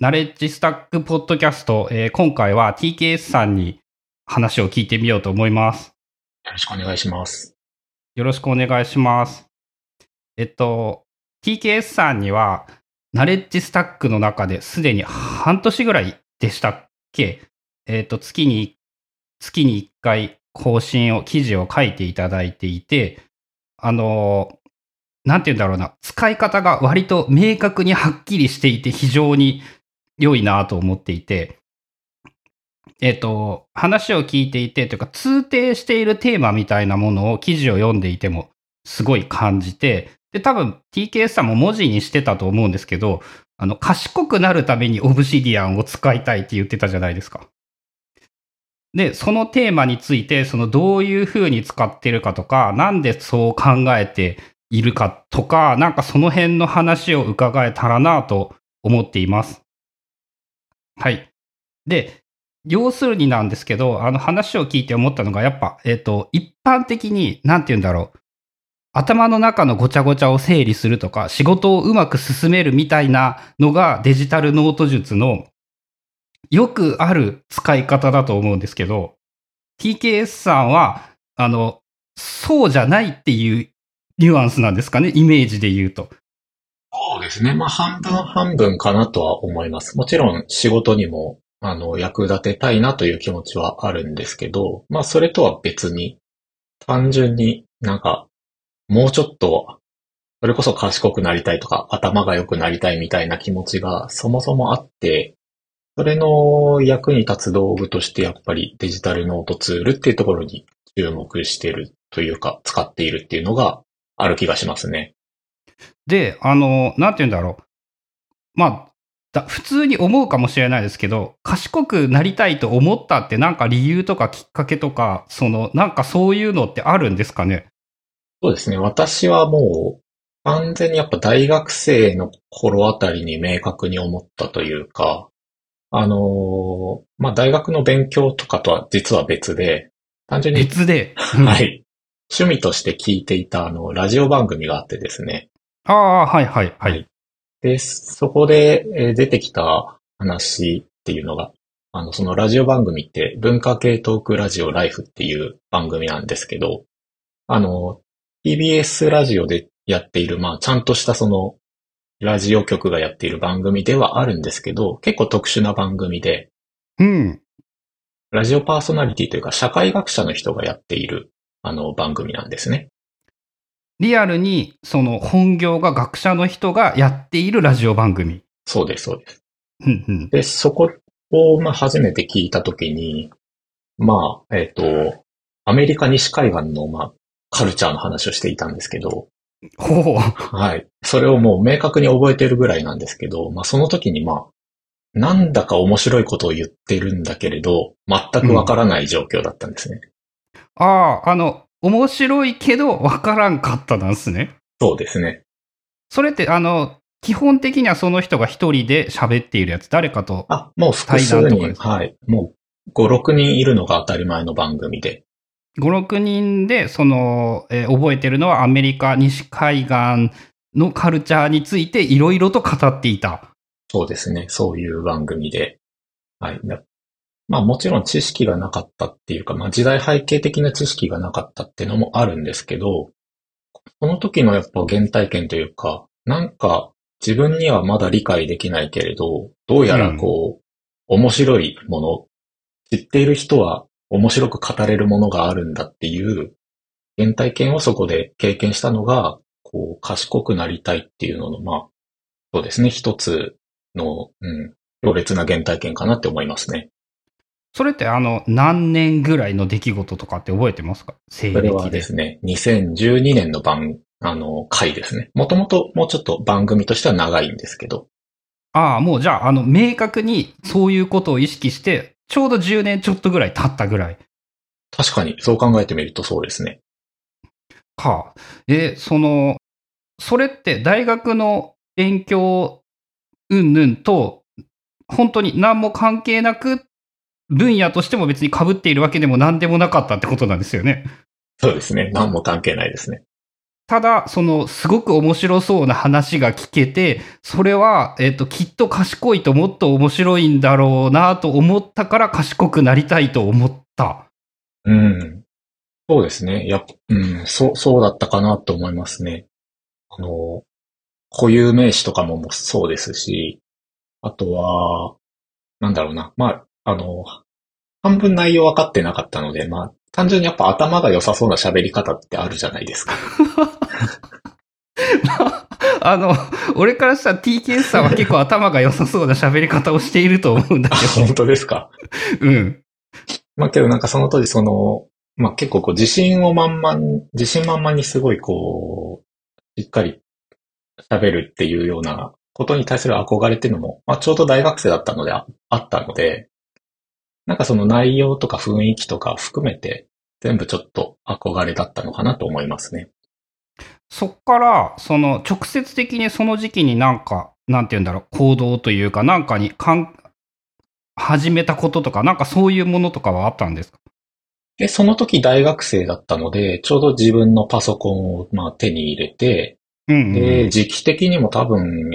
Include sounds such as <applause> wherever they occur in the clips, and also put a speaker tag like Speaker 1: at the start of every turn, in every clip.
Speaker 1: ナレッジスタックポッドキャスト、えー、今回は TKS さんに話を聞いてみようと思います。
Speaker 2: よろしくお願いします。
Speaker 1: よろしくお願いします。えっと、TKS さんには、ナレッジスタックの中ですでに半年ぐらいでしたっけ？えっと、月に、月に1回更新を、記事を書いていただいていて、あの、なんて言うんだろうな、使い方が割と明確にはっきりしていて非常に良いなと思っていて、えっ、と、話を聞いていて、というか通底しているテーマみたいなものを記事を読んでいてもすごい感じて、で、多分 TKS さんも文字にしてたと思うんですけど、あの、賢くなるためにオブシディアンを使いたいって言ってたじゃないですか。で、そのテーマについて、そのどういうふうに使ってるかとか、なんでそう考えているかとか、なんかその辺の話を伺えたらなと思っています。はい。で、要するになんですけど、あの話を聞いて思ったのが、やっぱ、えっ、ー、と、一般的に、なんて言うんだろう。頭の中のごちゃごちゃを整理するとか、仕事をうまく進めるみたいなのがデジタルノート術のよくある使い方だと思うんですけど、TKS さんは、あの、そうじゃないっていうニュアンスなんですかね、イメージで言うと。
Speaker 2: ですね。まあ、半分半分かなとは思います。もちろん仕事にも、あの、役立てたいなという気持ちはあるんですけど、まあ、それとは別に、単純になんか、もうちょっと、それこそ賢くなりたいとか、頭が良くなりたいみたいな気持ちがそもそもあって、それの役に立つ道具としてやっぱりデジタルノートツールっていうところに注目してるというか、使っているっていうのがある気がしますね。
Speaker 1: で、あの、なんて言うんだろう。まあ、普通に思うかもしれないですけど、賢くなりたいと思ったってなんか理由とかきっかけとか、その、なんかそういうのってあるんですかね？
Speaker 2: そうですね。私はもう、完全にやっぱ大学生の頃あたりに明確に思ったというか、あの、まあ、大学の勉強とかとは実は別で、単純に。
Speaker 1: 別で <laughs>
Speaker 2: はい。趣味として聞いていた、あの、ラジオ番組があってですね。
Speaker 1: ああ、はいはいはい。
Speaker 2: で、そこで、え出てきた話っていうのが、あの、そのラジオ番組って文化系トークラジオライフっていう番組なんですけど、あの、TBS ラジオでやっている、まあ、ちゃんとしたそのラジオ局がやっている番組ではあるんですけど、結構特殊な番組で、
Speaker 1: うん。
Speaker 2: ラジオパーソナリティというか、社会学者の人がやっている、あの、番組なんですね。
Speaker 1: リアルに、その本業が学者の人がやっているラジオ番組。
Speaker 2: そうです、そうです。
Speaker 1: うんうん、
Speaker 2: で、そこを、まあ、初めて聞いたときに、まあ、えっ、ー、と、アメリカ西海岸の、まあ、カルチャーの話をしていたんですけど、
Speaker 1: ほう。
Speaker 2: はい。それをもう明確に覚えてるぐらいなんですけど、まあその時にまあ、なんだか面白いことを言ってるんだけれど、全くわからない状況だったんですね。
Speaker 1: うん、ああ、あの、面白いけどわからんかったなんですね。
Speaker 2: そうですね。
Speaker 1: それって、あの、基本的にはその人が一人で喋っているやつ、誰かと
Speaker 2: あ、もう複数人、はい。もう5、6人いるのが当たり前の番組で。
Speaker 1: 5、6人で、その、えー、覚えてるのはアメリカ西海岸のカルチャーについていろいろと語っていた。
Speaker 2: そうですね。そういう番組で。はい。まあもちろん知識がなかったっていうか、まあ時代背景的な知識がなかったっていうのもあるんですけど、その時のやっぱ原体験というか、なんか自分にはまだ理解できないけれど、どうやらこう、うん、面白いもの、知っている人は面白く語れるものがあるんだっていう原体験をそこで経験したのが、こう、賢くなりたいっていうのの、まあ、そうですね、一つの、うん、強烈な原体験かなって思いますね。
Speaker 1: それってあの、何年ぐらいの出来事とかって覚えてますか？
Speaker 2: 西暦で。それはですね、2012年の番、あの、回ですね。もともともうちょっと番組としては長いんですけど。
Speaker 1: ああ、もうじゃあ、あの、明確にそういうことを意識してちょうど10年ちょっとぐらい経ったぐらい。
Speaker 2: 確かに、そう考えてみるとそうですね。
Speaker 1: はあ。で、その、それって大学の勉強うんぬんと、本当に何も関係なく、分野としても別に被っているわけでも何でもなかったってことなんですよね。
Speaker 2: そうですね。何も関係ないですね。
Speaker 1: ただ、その、すごく面白そうな話が聞けて、それは、えっ、と、きっと賢いともっと面白いんだろうなと思ったから賢くなりたいと思った。
Speaker 2: うん。そうですね。やうん、そう、そうだったかなと思いますね。あの、固有名詞とかももそうですし、あとは、なんだろうな。まあ、あの、半分内容分かってなかったので、まあ、単純にやっぱ頭が良さそうな喋り方ってあるじゃないですか。<laughs>
Speaker 1: あの、俺からしたら TKS さんは結構頭が良さそうな喋り方をしていると思うんだ
Speaker 2: あ、
Speaker 1: け
Speaker 2: 本当ですか？
Speaker 1: ど。うん。
Speaker 2: まあけどなんかその当時その、まあ結構こう自信を満々に、自信満々にすごいこう、しっかり喋るっていうようなことに対する憧れっていうのも、まあちょうど大学生だったのでああったので、なんかその内容とか雰囲気とか含めて全部ちょっと憧れだったのかなと思いますね。
Speaker 1: そっから、その、直接的にその時期になんか、なんて言うんだろう、行動というか、なんかにかん、始めたこととか、なんかそういうものとかはあったんですか？
Speaker 2: で、その時大学生だったので、ちょうど自分のパソコンをまあ手に入れて、
Speaker 1: うん、うん。
Speaker 2: で、時期的にも多分、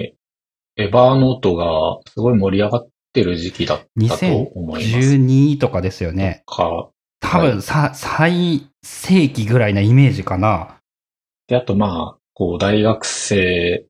Speaker 2: エバーノートがすごい盛り上がってる時期だったと思います。
Speaker 1: 2012とかですよね。
Speaker 2: か、
Speaker 1: 多分さ、最盛期ぐらいなイメージかな。
Speaker 2: で、あとまあ、こう、大学生、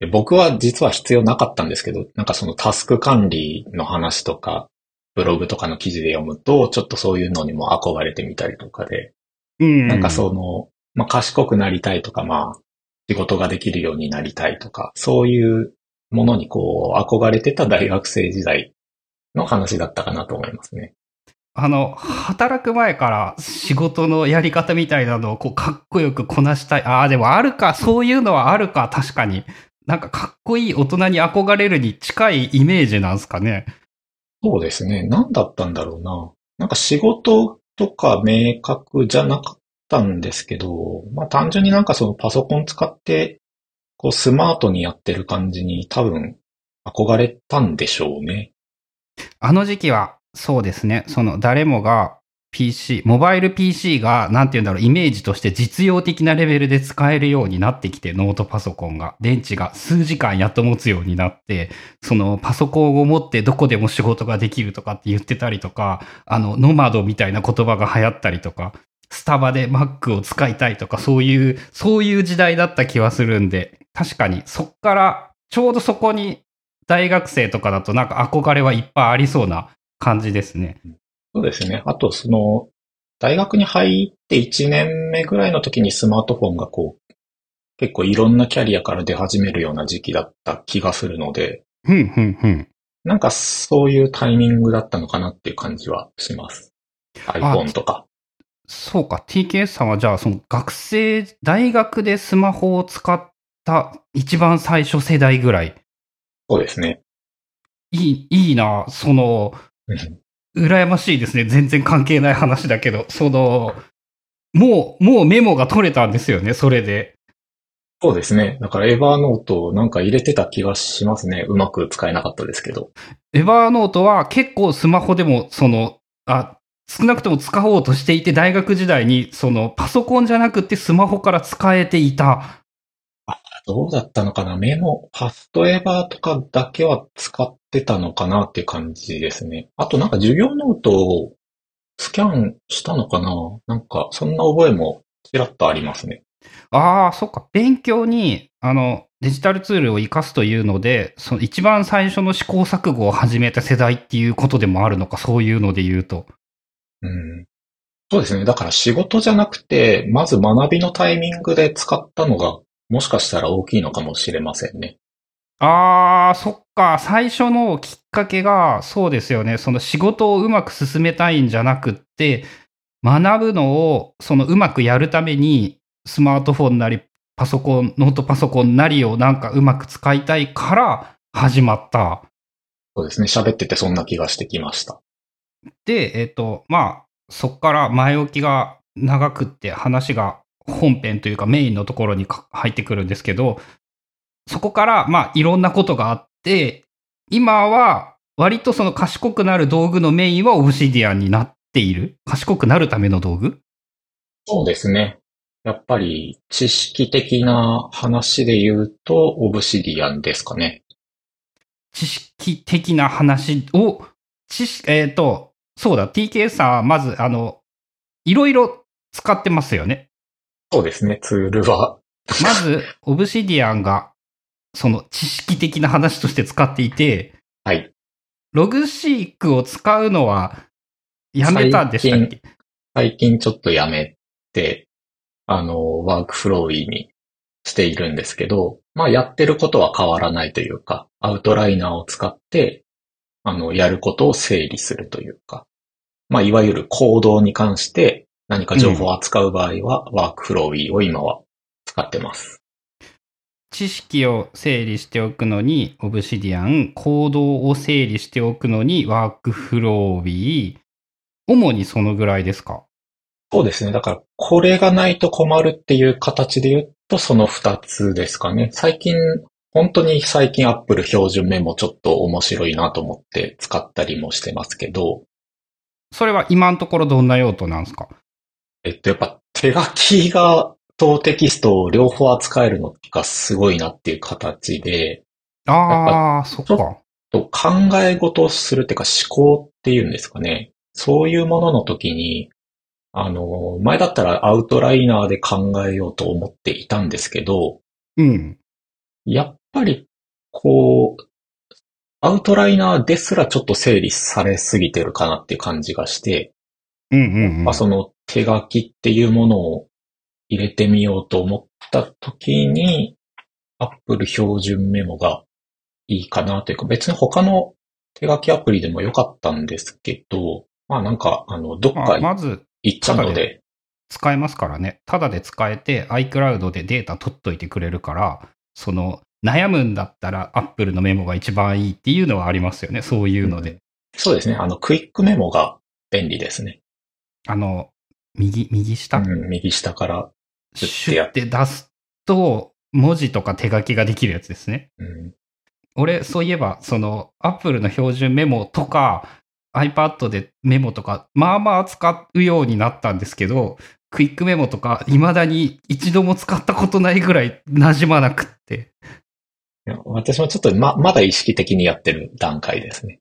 Speaker 2: で僕は実は必要なかったんですけど、なんかそのタスク管理の話とか、ブログとかの記事で読むと、ちょっとそういうのにも憧れてみたりとかで、
Speaker 1: うん。
Speaker 2: なんかその、まあ、賢くなりたいとか、まあ、仕事ができるようになりたいとか、そういうものにこう、憧れてた大学生時代の話だったかなと思いますね。
Speaker 1: あの、働く前から仕事のやり方みたいなのをこうかっこよくこなしたい。ああ、でもあるか、そういうのはあるか、確かに。なんかかっこいい大人に憧れるに近いイメージなんですかね。
Speaker 2: そうですね。何だったんだろうな。なんか仕事とか明確じゃなかったんですけど、まあ単純になんかそのパソコン使って、こうスマートにやってる感じに多分憧れたんでしょうね。
Speaker 1: あの時期は、そうですね。その誰もが PC、モバイル PC が、なんて言うんだろう、イメージとして実用的なレベルで使えるようになってきて、ノートパソコンが。電池が数時間やっと持つようになって、そのパソコンを持ってどこでも仕事ができるとかって言ってたりとか、あの、ノマドみたいな言葉が流行ったりとか、スタバで Mac を使いたいとか、そういう、そういう時代だった気はするんで、確かにそっから、ちょうどそこに大学生とかだとなんか憧れはいっぱいありそうな感じですね。
Speaker 2: そうですね。あと、その、大学に入って1年目ぐらいの時にスマートフォンがこう、結構いろんなキャリアから出始めるような時期だった気がするので、
Speaker 1: ふんふんふん。
Speaker 2: なんかそういうタイミングだったのかなっていう感じはします。iPhone とか。
Speaker 1: そうか、TKS さんはじゃあその学生、大学でスマホを使った一番最初世代ぐらい。
Speaker 2: そうですね。
Speaker 1: いい、いいな、その、
Speaker 2: うん
Speaker 1: 羨ましいですね。全然関係ない話だけど、その、もう、もうメモが取れたんですよね、それで。
Speaker 2: そうですね。だからエヴァーノートなんか入れてた気がしますね。うまく使えなかったですけど。
Speaker 1: エヴァーノートは結構スマホでも、その、あ、少なくとも使おうとしていて、大学時代に、その、パソコンじゃなくてスマホから使えていた。
Speaker 2: どうだったのかな？メモ、ファストエヴァーとかだけは使ってたのかなって感じですね。あとなんか授業ノートをスキャンしたのかな？なんかそんな覚えもちらっとありますね。
Speaker 1: ああ、そっか。勉強に、あの、デジタルツールを活かすというので、その一番最初の試行錯誤を始めた世代っていうことでもあるのか、そういうので言うと。
Speaker 2: うん。そうですね。だから仕事じゃなくて、まず学びのタイミングで使ったのが、もしかしたら大きいのかもしれませんね。
Speaker 1: ああ、そっか。最初のきっかけが、そうですよね。その仕事をうまく進めたいんじゃなくって、学ぶのを、そのうまくやるために、スマートフォンなり、パソコン、ノートパソコンなりをなんかうまく使いたいから始まった。
Speaker 2: そうですね。喋っててそんな気がしてきました。
Speaker 1: で、えっ、と、まあ、そっから前置きが長くって話が本編というかメインのところにか入ってくるんですけど、そこから、まあ、いろんなことがあって、今は割とその賢くなる道具のメインはオブシディアンになっている。賢くなるための道具？
Speaker 2: そうですね。やっぱり知識的な話で言うと、オブシディアンですかね。
Speaker 1: 知識的な話を、知識、えっ、ー、と、そうだ、TKS さんはまず、あの、いろいろ使ってますよね。
Speaker 2: そうですね、ツールは。
Speaker 1: まず、オブシディアンが、その知識的な話として使っていて、
Speaker 2: はい。
Speaker 1: ログシークを使うのは、やめたんでしたっけ？
Speaker 2: 最近ちょっとやめて、あの、ワークフローイにしているんですけど、まあやってることは変わらないというか、アウトライナーを使って、あの、やることを整理するというか、まあいわゆる行動に関して何か情報を扱う場合は、ワークフローイを今は使ってます。
Speaker 1: 知識を整理しておくのに、オブシディアン、行動を整理しておくのに、ワークフロービー、主にそのぐらいですか？
Speaker 2: そうですね。だから、これがないと困るっていう形で言うと、その二つですかね。最近、本当に最近 Apple 標準メモちょっと面白いなと思って使ったりもしてますけど。
Speaker 1: それは今のところどんな用途なんですか？
Speaker 2: えっと、やっぱ手書きがとテキストを両方扱えるのがすごいなっていう形で。
Speaker 1: ああ、そっか。
Speaker 2: と考え事をするっていうか思考っていうんですかね。そういうものの時に、あの、前だったらアウトライナーで考えようと思っていたんですけど、
Speaker 1: うん。
Speaker 2: やっぱり、こう、アウトライナーですらちょっと整理されすぎてるかなっていう感じがして、
Speaker 1: うんうん、うん、
Speaker 2: まあその手書きっていうものを入れてみようと思った時に、Apple 標準メモがいいかなというか、別に他の手書きアプリでもよかったんですけど、まあなんか、あの、どっか
Speaker 1: まず
Speaker 2: 行っちゃうので。
Speaker 1: 使えますからね。ただで使えて iCloud でデータ取っといてくれるから、その、悩むんだったら Apple のメモが一番いいっていうのはありますよね。そういうので。うん、
Speaker 2: そうですね。あの、クイックメモが便利ですね。
Speaker 1: あの、右、右下、う
Speaker 2: ん、右下から
Speaker 1: シュッて出すと、文字とか手書きができるやつですね。
Speaker 2: うん、
Speaker 1: 俺、そういえば、その、Apple の標準メモとか、iPad でメモとか、まあまあ使うようになったんですけど、クイックメモとか、未だに一度も使ったことないぐらい馴染まなくって。
Speaker 2: 私もちょっとま、まだ意識的にやってる段階ですね。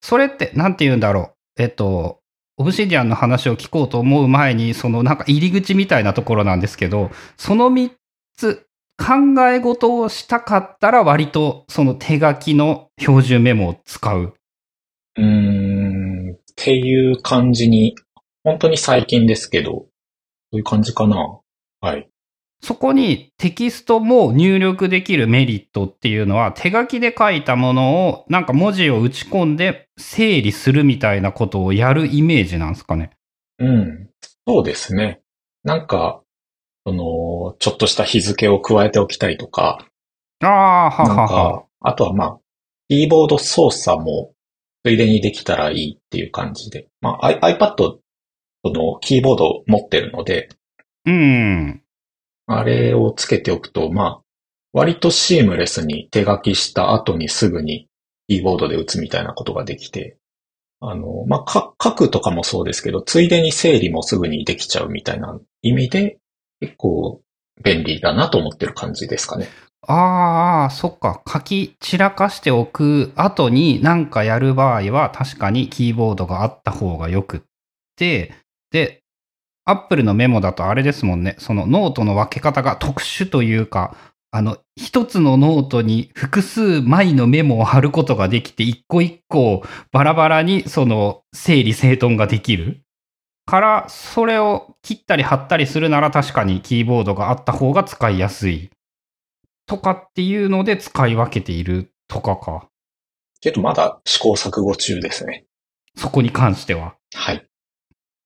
Speaker 1: それって、なんて言うんだろう。えっと、オブシディアンの話を聞こうと思う前に、そのなんか入り口みたいなところなんですけど、その3つ、考え事をしたかったら割とその手書きの標準メモを使う。
Speaker 2: うーん、っていう感じに、本当に最近ですけど、そういう感じかな。はい。
Speaker 1: そこにテキストも入力できるメリットっていうのは手書きで書いたものをなんか文字を打ち込んで整理するみたいなことをやるイメージなんですかね？
Speaker 2: うん。そうですね。なんか、その、ちょっとした日付を加えておきたいとか。
Speaker 1: ああ、ははは。
Speaker 2: あとはまあ、キーボード操作もついでにできたらいいっていう感じで。まあ、iPad、その、キーボード持ってるので。
Speaker 1: うん。
Speaker 2: あれをつけておくと、まあ、割とシームレスに手書きした後にすぐにキーボードで打つみたいなことができて、あの、まあ、書くとかもそうですけど、ついでに整理もすぐにできちゃうみたいな意味で、結構便利だなと思ってる感じですかね。
Speaker 1: ああ、そっか。書き散らかしておく後に何かやる場合は確かにキーボードがあった方がよくって、で、アップルのメモだとあれですもんね。そのノートの分け方が特殊というか、あの、一つのノートに複数枚のメモを貼ることができて、一個一個バラバラにその整理整頓ができる。から、それを切ったり貼ったりするなら確かにキーボードがあった方が使いやすい。とかっていうので使い分けているとかか。
Speaker 2: けどまだ試行錯誤中ですね。
Speaker 1: そこに関しては。
Speaker 2: はい。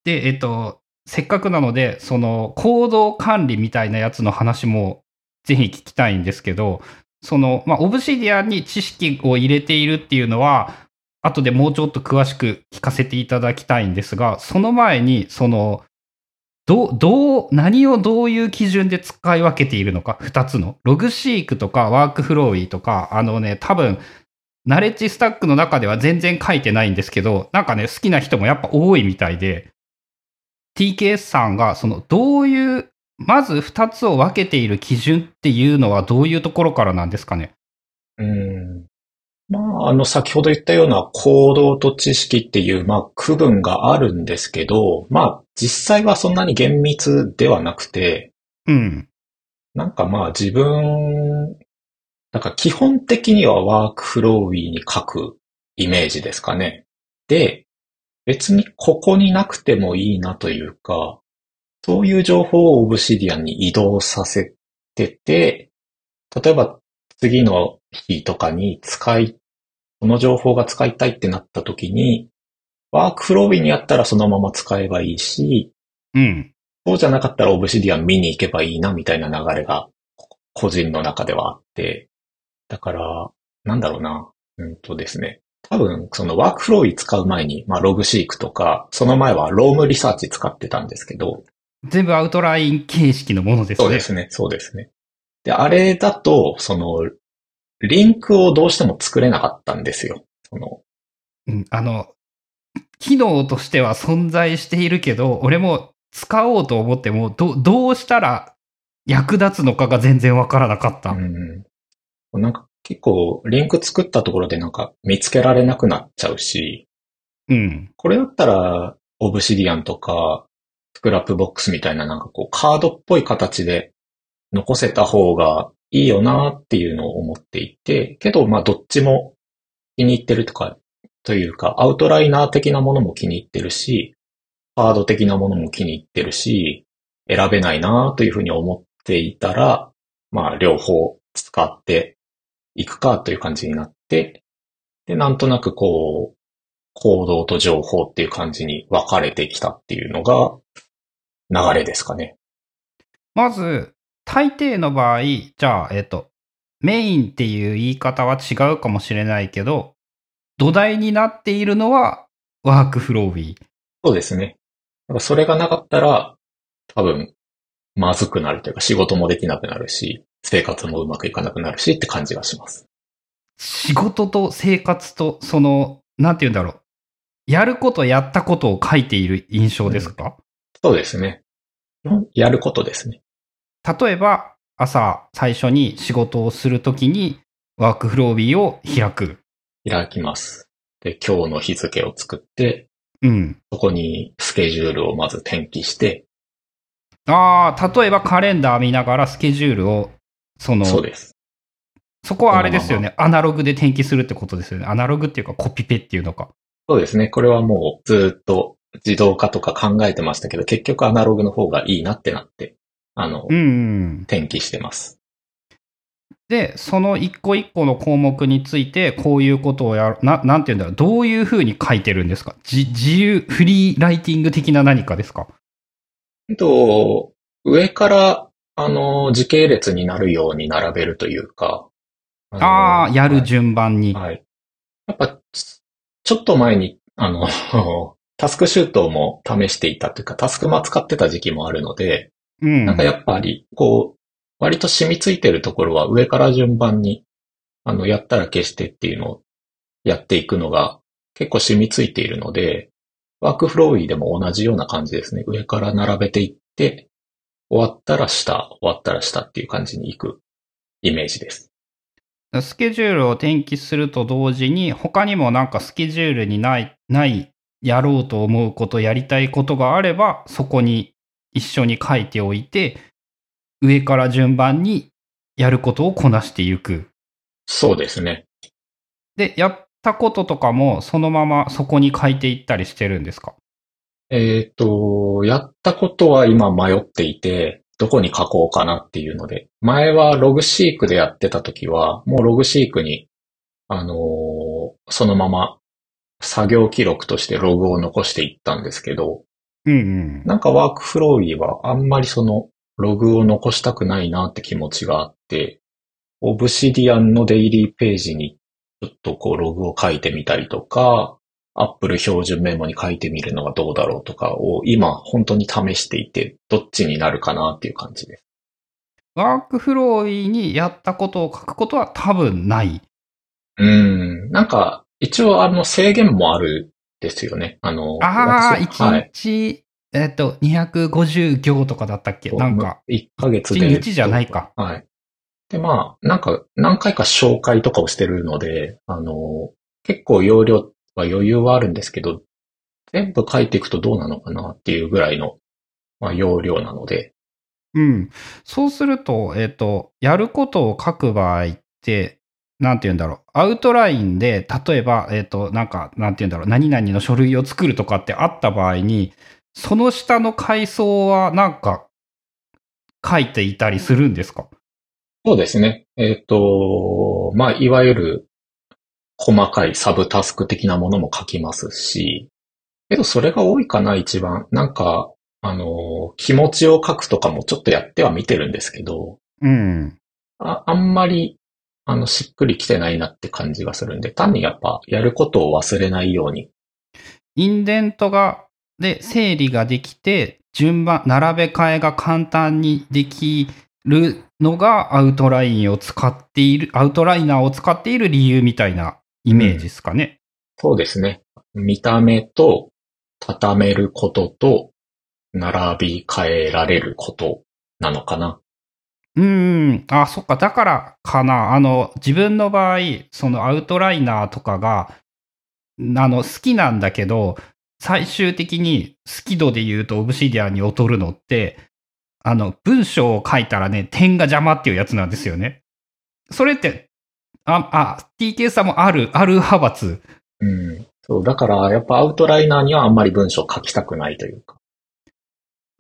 Speaker 1: で、えっと、せっかくなので、その行動管理みたいなやつの話もぜひ聞きたいんですけど、その、まあ、オブシディアンに知識を入れているっていうのは、後でもうちょっと詳しく聞かせていただきたいんですが、その前に、その、ど、どう、何をどういう基準で使い分けているのか、二つの。ログシークとかワークフローイーとか、あのね、多分、ナレッジスタックの中では全然書いてないんですけど、なんかね、好きな人もやっぱ多いみたいで、TKS さんが、その、どういう、まず2つを分けている基準っていうのはどういうところからなんですかね？
Speaker 2: うん。まあ、あの、先ほど言ったような行動と知識っていう、まあ、区分があるんですけど、まあ、実際はそんなに厳密ではなくて、
Speaker 1: うん。
Speaker 2: なんかまあ自分、なんか基本的にはワークフローウィーに書くイメージですかね。で、別にここになくてもいいなというか、そういう情報をオブシディアンに移動させてて、例えば次の日とかに使い、この情報が使いたいってなった時に、ワークフローウィーにあったらそのまま使えばいいし、
Speaker 1: うん。
Speaker 2: そうじゃなかったらオブシディアン見に行けばいいなみたいな流れが個人の中ではあって、だから、なんだろうな、うんとですね。多分、そのワークフローに使う前に、まあログシークとか、その前はロームリサーチ使ってたんですけど、
Speaker 1: 全部アウトライン形式のものですね。
Speaker 2: そうですね、そうですね。で、あれだと、その、リンクをどうしても作れなかったんですよ。その、
Speaker 1: うん、あの、機能としては存在しているけど、俺も使おうと思っても、どどうしたら役立つのかが全然わからなかった。
Speaker 2: うん、なんか結構、リンク作ったところでなんか見つけられなくなっちゃうし、
Speaker 1: うん。
Speaker 2: これだったら、オブシディアンとか、スクラップボックスみたいななんかこう、カードっぽい形で残せた方がいいよなっていうのを思っていて、けど、まあ、どっちも気に入ってるとか、というか、アウトライナー的なものも気に入ってるし、カード的なものも気に入ってるし、選べないなというふうに思っていたら、まあ、両方使っていくかという感じになって、で、なんとなくこう、行動と情報っていう感じに分かれてきたっていうのが流れですかね。
Speaker 1: まず、大抵の場合、じゃあ、えっと、メインっていう言い方は違うかもしれないけど、土台になっているのはワークフロービー。
Speaker 2: そうですね。それがなかったら、多分、まずくなるというか仕事もできなくなるし、生活もうまくいかなくなるしって感じがします。
Speaker 1: 仕事と生活と、その、なんて言うんだろう。やることやったことを書いている印象ですか、
Speaker 2: そうですね。やることですね。
Speaker 1: 例えば、朝最初に仕事をするときにワークフロービーを開く。
Speaker 2: 開きます。で、今日の日付を作って、
Speaker 1: うん。
Speaker 2: そこにスケジュールをまず転記して、
Speaker 1: ああ、例えばカレンダー見ながらスケジュールを、その、
Speaker 2: そうです。
Speaker 1: そこはあれですよね。アナログで転記するってことですよね。アナログっていうかコピペっていうのか。
Speaker 2: そうですね。これはもうずっと自動化とか考えてましたけど、結局アナログの方がいいなってなって、あの、
Speaker 1: うん、うん。
Speaker 2: 転記してます。
Speaker 1: で、その一個一個の項目について、こういうことをやる、ななんて言うんだろう。どういうふうに書いてるんですか？じ自由、フリーライティング的な何かですか？
Speaker 2: えっと、上から、あの、時系列になるように並べるというか。の
Speaker 1: ああー、やる
Speaker 2: はい
Speaker 1: 順番に。
Speaker 2: はい。やっぱ、ちちょっと前に、あの、<laughs> タスクシュートも試していたというか、タスクマ使ってた時期もあるので、
Speaker 1: うん。
Speaker 2: なんかやっぱり、こう、割と染みついてるところは上から順番に、あの、やったら消してっていうのをやっていくのが結構染みついているので、ワークフローイーでも同じような感じですね。上から並べていって、終わったら下、終わったら下っていう感じに行くイメージです。
Speaker 1: スケジュールを転記すると同時に、他にもなんかスケジュールにない、ない、やろうと思うこと、やりたいことがあれば、そこに一緒に書いておいて、上から順番にやることをこなしていく。
Speaker 2: そうですね。
Speaker 1: で、やったこととかもそのままそこに書いていったりしてるんですか？
Speaker 2: えっ、と、やったことは今迷っていて、どこに書こうかなっていうので、前はログシークでやってた時は、もうログシークに、あのーそのまま作業記録としてログを残していったんですけど、
Speaker 1: うんうん。
Speaker 2: なんかワークフローイーはあんまりそのログを残したくないなって気持ちがあって、オブシディアンのデイリーページにちょっとこうログを書いてみたりとか、アップル標準メモに書いてみるのがどうだろうとかを今本当に試していて、どっちになるかなっていう感じです。
Speaker 1: ワークフローイにやったことを書くことは多分ない。
Speaker 2: うん。なんか、一応あの制限もあるんですよね。あの、
Speaker 1: ああ、
Speaker 2: 私は
Speaker 1: 1
Speaker 2: はい。
Speaker 1: 日、えっと、250行とかだったっけ？なんか。
Speaker 2: 1ヶ月で。
Speaker 1: 1日じゃないか。
Speaker 2: はい。で、まあ、なんか、何回か紹介とかをしてるので、あの、結構容量は余裕はあるんですけど、全部書いていくとどうなのかなっていうぐらいの、まあ、容量なので、
Speaker 1: うん。そうすると、えっ、と、やることを書く場合って、なんて言うんだろう。アウトラインで、例えば、えっ、と、なんか、なんて言うんだろう。何々の書類を作るとかってあった場合に、その下の階層は、なんか、書いていたりするんですか？
Speaker 2: そうですね。えっ、と、まあ、いわゆる細かいサブタスク的なものも書きますし、けどそれが多いかな、一番。なんか、あの、気持ちを書くとかもちょっとやっては見てるんですけど、
Speaker 1: うん。
Speaker 2: ああんまり、あの、しっくりきてないなって感じがするんで、単にやっぱ、やることを忘れないように。
Speaker 1: インデントが、で、整理ができて、順番、並べ替えが簡単にできるのがアウトラインを使っている、アウトライナーを使っている理由みたいなイメージですかね。
Speaker 2: そうですね。見た目と、畳めることと、並び替えられることなのかな。
Speaker 1: うーん。あ、そっか。だからかな。あの、自分の場合、そのアウトライナーとかが、あの、好きなんだけど、最終的に好き度で言うとオブシディアンに劣るのって、あの、文章を書いたらね、点が邪魔っていうやつなんですよね。それって、あ、あ、TK さんもある、ある派閥。
Speaker 2: うん。そう、だから、やっぱアウトライナーにはあんまり文章書きたくないというか。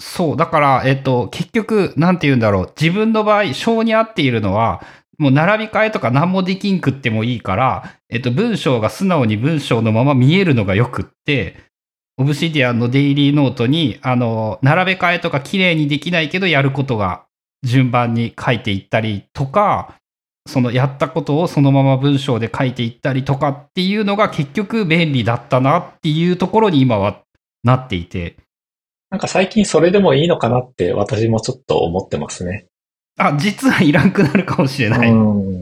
Speaker 1: そう。だから、えっと、結局、なんて言うんだろう。自分の場合、性に合っているのは、もう並び替えとか何もできんくってもいいから、えっと、文章が素直に文章のまま見えるのがよくって、オブシディアンのデイリーノートに、あの、並べ替えとか綺麗にできないけど、やることが順番に書いていったりとか、そのやったことをそのまま文章で書いていったりとかっていうのが結局便利だったなっていうところに今はなっていて、
Speaker 2: なんか最近それでもいいのかなって私もちょっと思ってますね。
Speaker 1: あ、実はいらんくなるかもしれない。
Speaker 2: う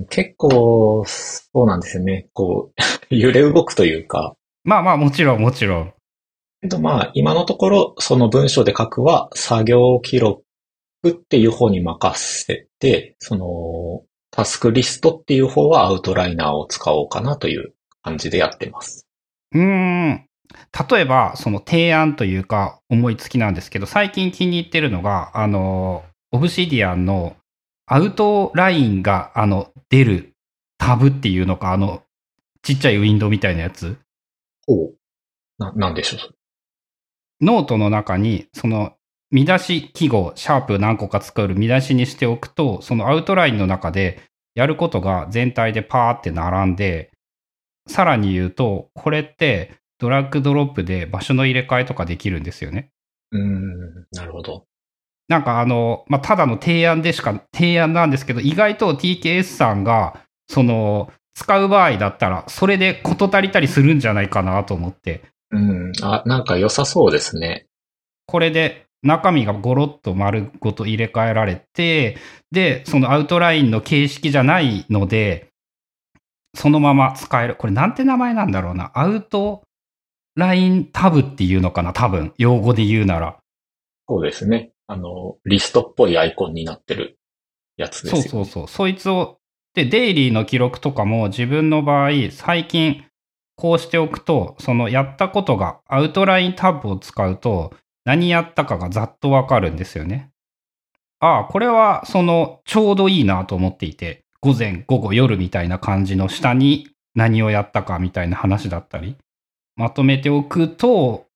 Speaker 2: ん、結構、そうなんですよね。こう、揺れ動くというか。
Speaker 1: まあまあ、もちろん、もちろん。
Speaker 2: けどまあ、今のところ、その文章で書くは、作業記録っていう方に任せて、その、タスクリストっていう方はアウトライナーを使おうかなという感じでやってます。
Speaker 1: うーん。例えば、その提案というか、思いつきなんですけど、最近気に入ってるのが、あの、Obsidian のアウトラインが、あの、出るタブっていうのか、あの、ちっちゃいウィンドウみたいなやつ？
Speaker 2: ほう。な、なんでしょう。
Speaker 1: ノートの中に、その、見出し記号、シャープ何個か作る見出しにしておくと、そのアウトラインの中でやることが全体でパーって並んで、さらに言うと、これってドラッグドロップで場所の入れ替えとかできるんですよね。
Speaker 2: うーん、なるほど。
Speaker 1: なんかあの、まあ、ただの提案でしか、提案なんですけど、意外と TKS さんが、その、使う場合だったら、それで事足りたりするんじゃないかなと思って、
Speaker 2: うん、あ、なんか良さそうですね。
Speaker 1: これで中身がゴロッと丸ごと入れ替えられて、で、そのアウトラインの形式じゃないので、そのまま使える。これなんて名前なんだろうな。アウトラインタブっていうのかな多分。用語で言うなら。
Speaker 2: そうですね。あの、リストっぽいアイコンになってるやつですよ、
Speaker 1: そうそうそう。そいつを、で、デイリーの記録とかも自分の場合、最近こうしておくと、そのやったことがアウトラインタブを使うと、何やったかがざっとわかるんですよね。ああ、これはそのちょうどいいなと思っていて、午前、午後、夜みたいな感じの下に何をやったかみたいな話だったり、まとめておくと、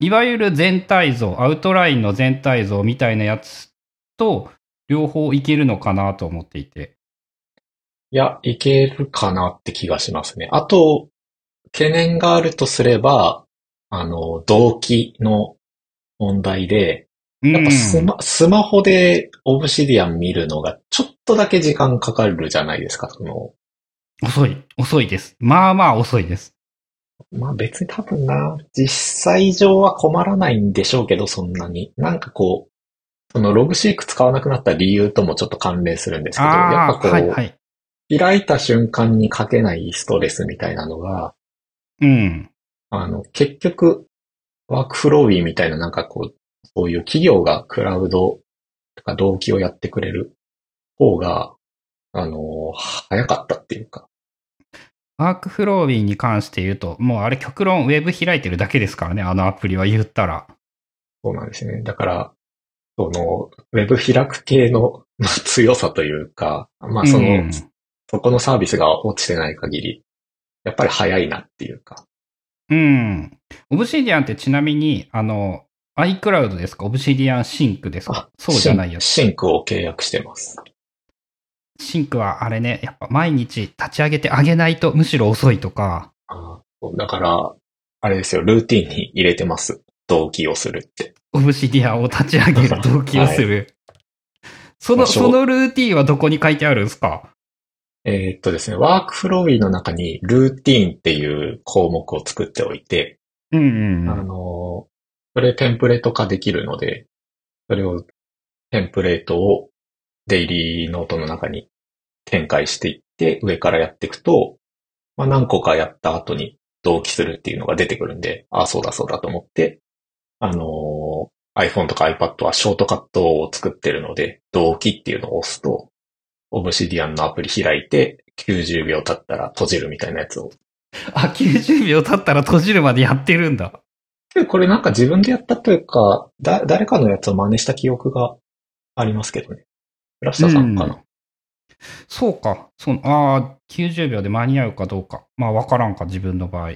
Speaker 1: いわゆる全体像、アウトラインの全体像みたいなやつと両方いけるのかなと思っていて。
Speaker 2: いや、いけるかなって気がしますね。あと、懸念があるとすれば、あの、動機の問題で、やっぱスマ,、スマホでオブシディアン見るのがちょっとだけ時間かかるじゃないですか。その、
Speaker 1: 遅い、遅いです。まあまあ遅いです。
Speaker 2: まあ別に多分な、実際上は困らないんでしょうけど、そんなに。なんかこう、そのログシーク使わなくなった理由ともちょっと関連するんですけど、やっぱこう、
Speaker 1: はいはい。
Speaker 2: 開いた瞬間に書けないストレスみたいなのが、
Speaker 1: うん。
Speaker 2: あの、結局、ワークフロービーみたいななんかこう、そういう企業がクラウドとか同期をやってくれる方が、あの、早かったっていうか。
Speaker 1: ワークフロービーに関して言うと、もうあれ極論ウェブ開いてるだけですからね、あのアプリは言ったら。
Speaker 2: そうなんですね。だから、その、ウェブ開く系の強さというか、まあその、うん、そこのサービスが落ちてない限り、やっぱり早いなっていうか。
Speaker 1: うん。オブシディアンってちなみに、あの、iCloud ですか？ Obsidian Sync ですか？そうじゃないやつ。
Speaker 2: Sync を契約してます。
Speaker 1: Sync はあれね、やっぱ毎日立ち上げてあげないとむしろ遅いとか。
Speaker 2: あだから、あれですよ、ルーティンに入れてます。同期をするって。
Speaker 1: Obsidian を立ち上げる同期をする。はい、その、そのルーティンはどこに書いてあるんですか？
Speaker 2: えー、っとですね、 Work Flowy の中にルーティーンっていう項目を作っておいて、
Speaker 1: うんうん、
Speaker 2: あの、それテンプレート化できるので、それを、テンプレートをデイリーノートの中に展開していって、上からやっていくと、まあ、何個かやった後に同期するっていうのが出てくるんで、ああ、そうだそうだと思って、あのー、iPhone とか iPad はショートカットを作ってるので、同期っていうのを押すと、オブシディアンのアプリ開いて、90秒経ったら閉じるみたいなやつを。
Speaker 1: あ、90秒経ったら閉じるまでやってるんだ。
Speaker 2: これなんか自分でやったというか、だ、誰かのやつを真似した記憶がありますけどね。ブラスタさんかな。うん、
Speaker 1: そうか。そう、ああ、90秒で間に合うかどうか。まあ、わからんか、自分の場合。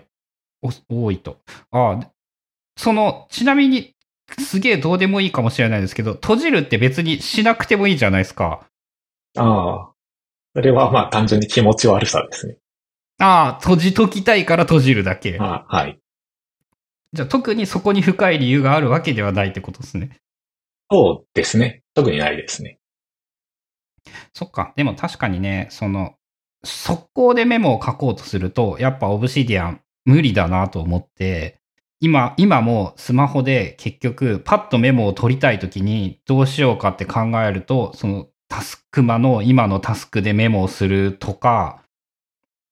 Speaker 1: 多いと。ああ、その、ちなみに、すげえどうでもいいかもしれないですけど、閉じるって別にしなくてもいいじゃないですか。
Speaker 2: ああ。それはまあ単純に気持ち悪さですね。
Speaker 1: ああ、閉じときたいから閉じるだけ。
Speaker 2: あはい。
Speaker 1: じゃあ特にそこに深い理由があるわけではないってことですね。
Speaker 2: そうですね。特にないですね。
Speaker 1: そっか。でも確かにね、その、速攻でメモを書こうとすると、やっぱオブシディアン無理だなと思って、今、今もスマホで結局パッとメモを取りたいときにどうしようかって考えると、そのタスクマの今のタスクでメモをするとか、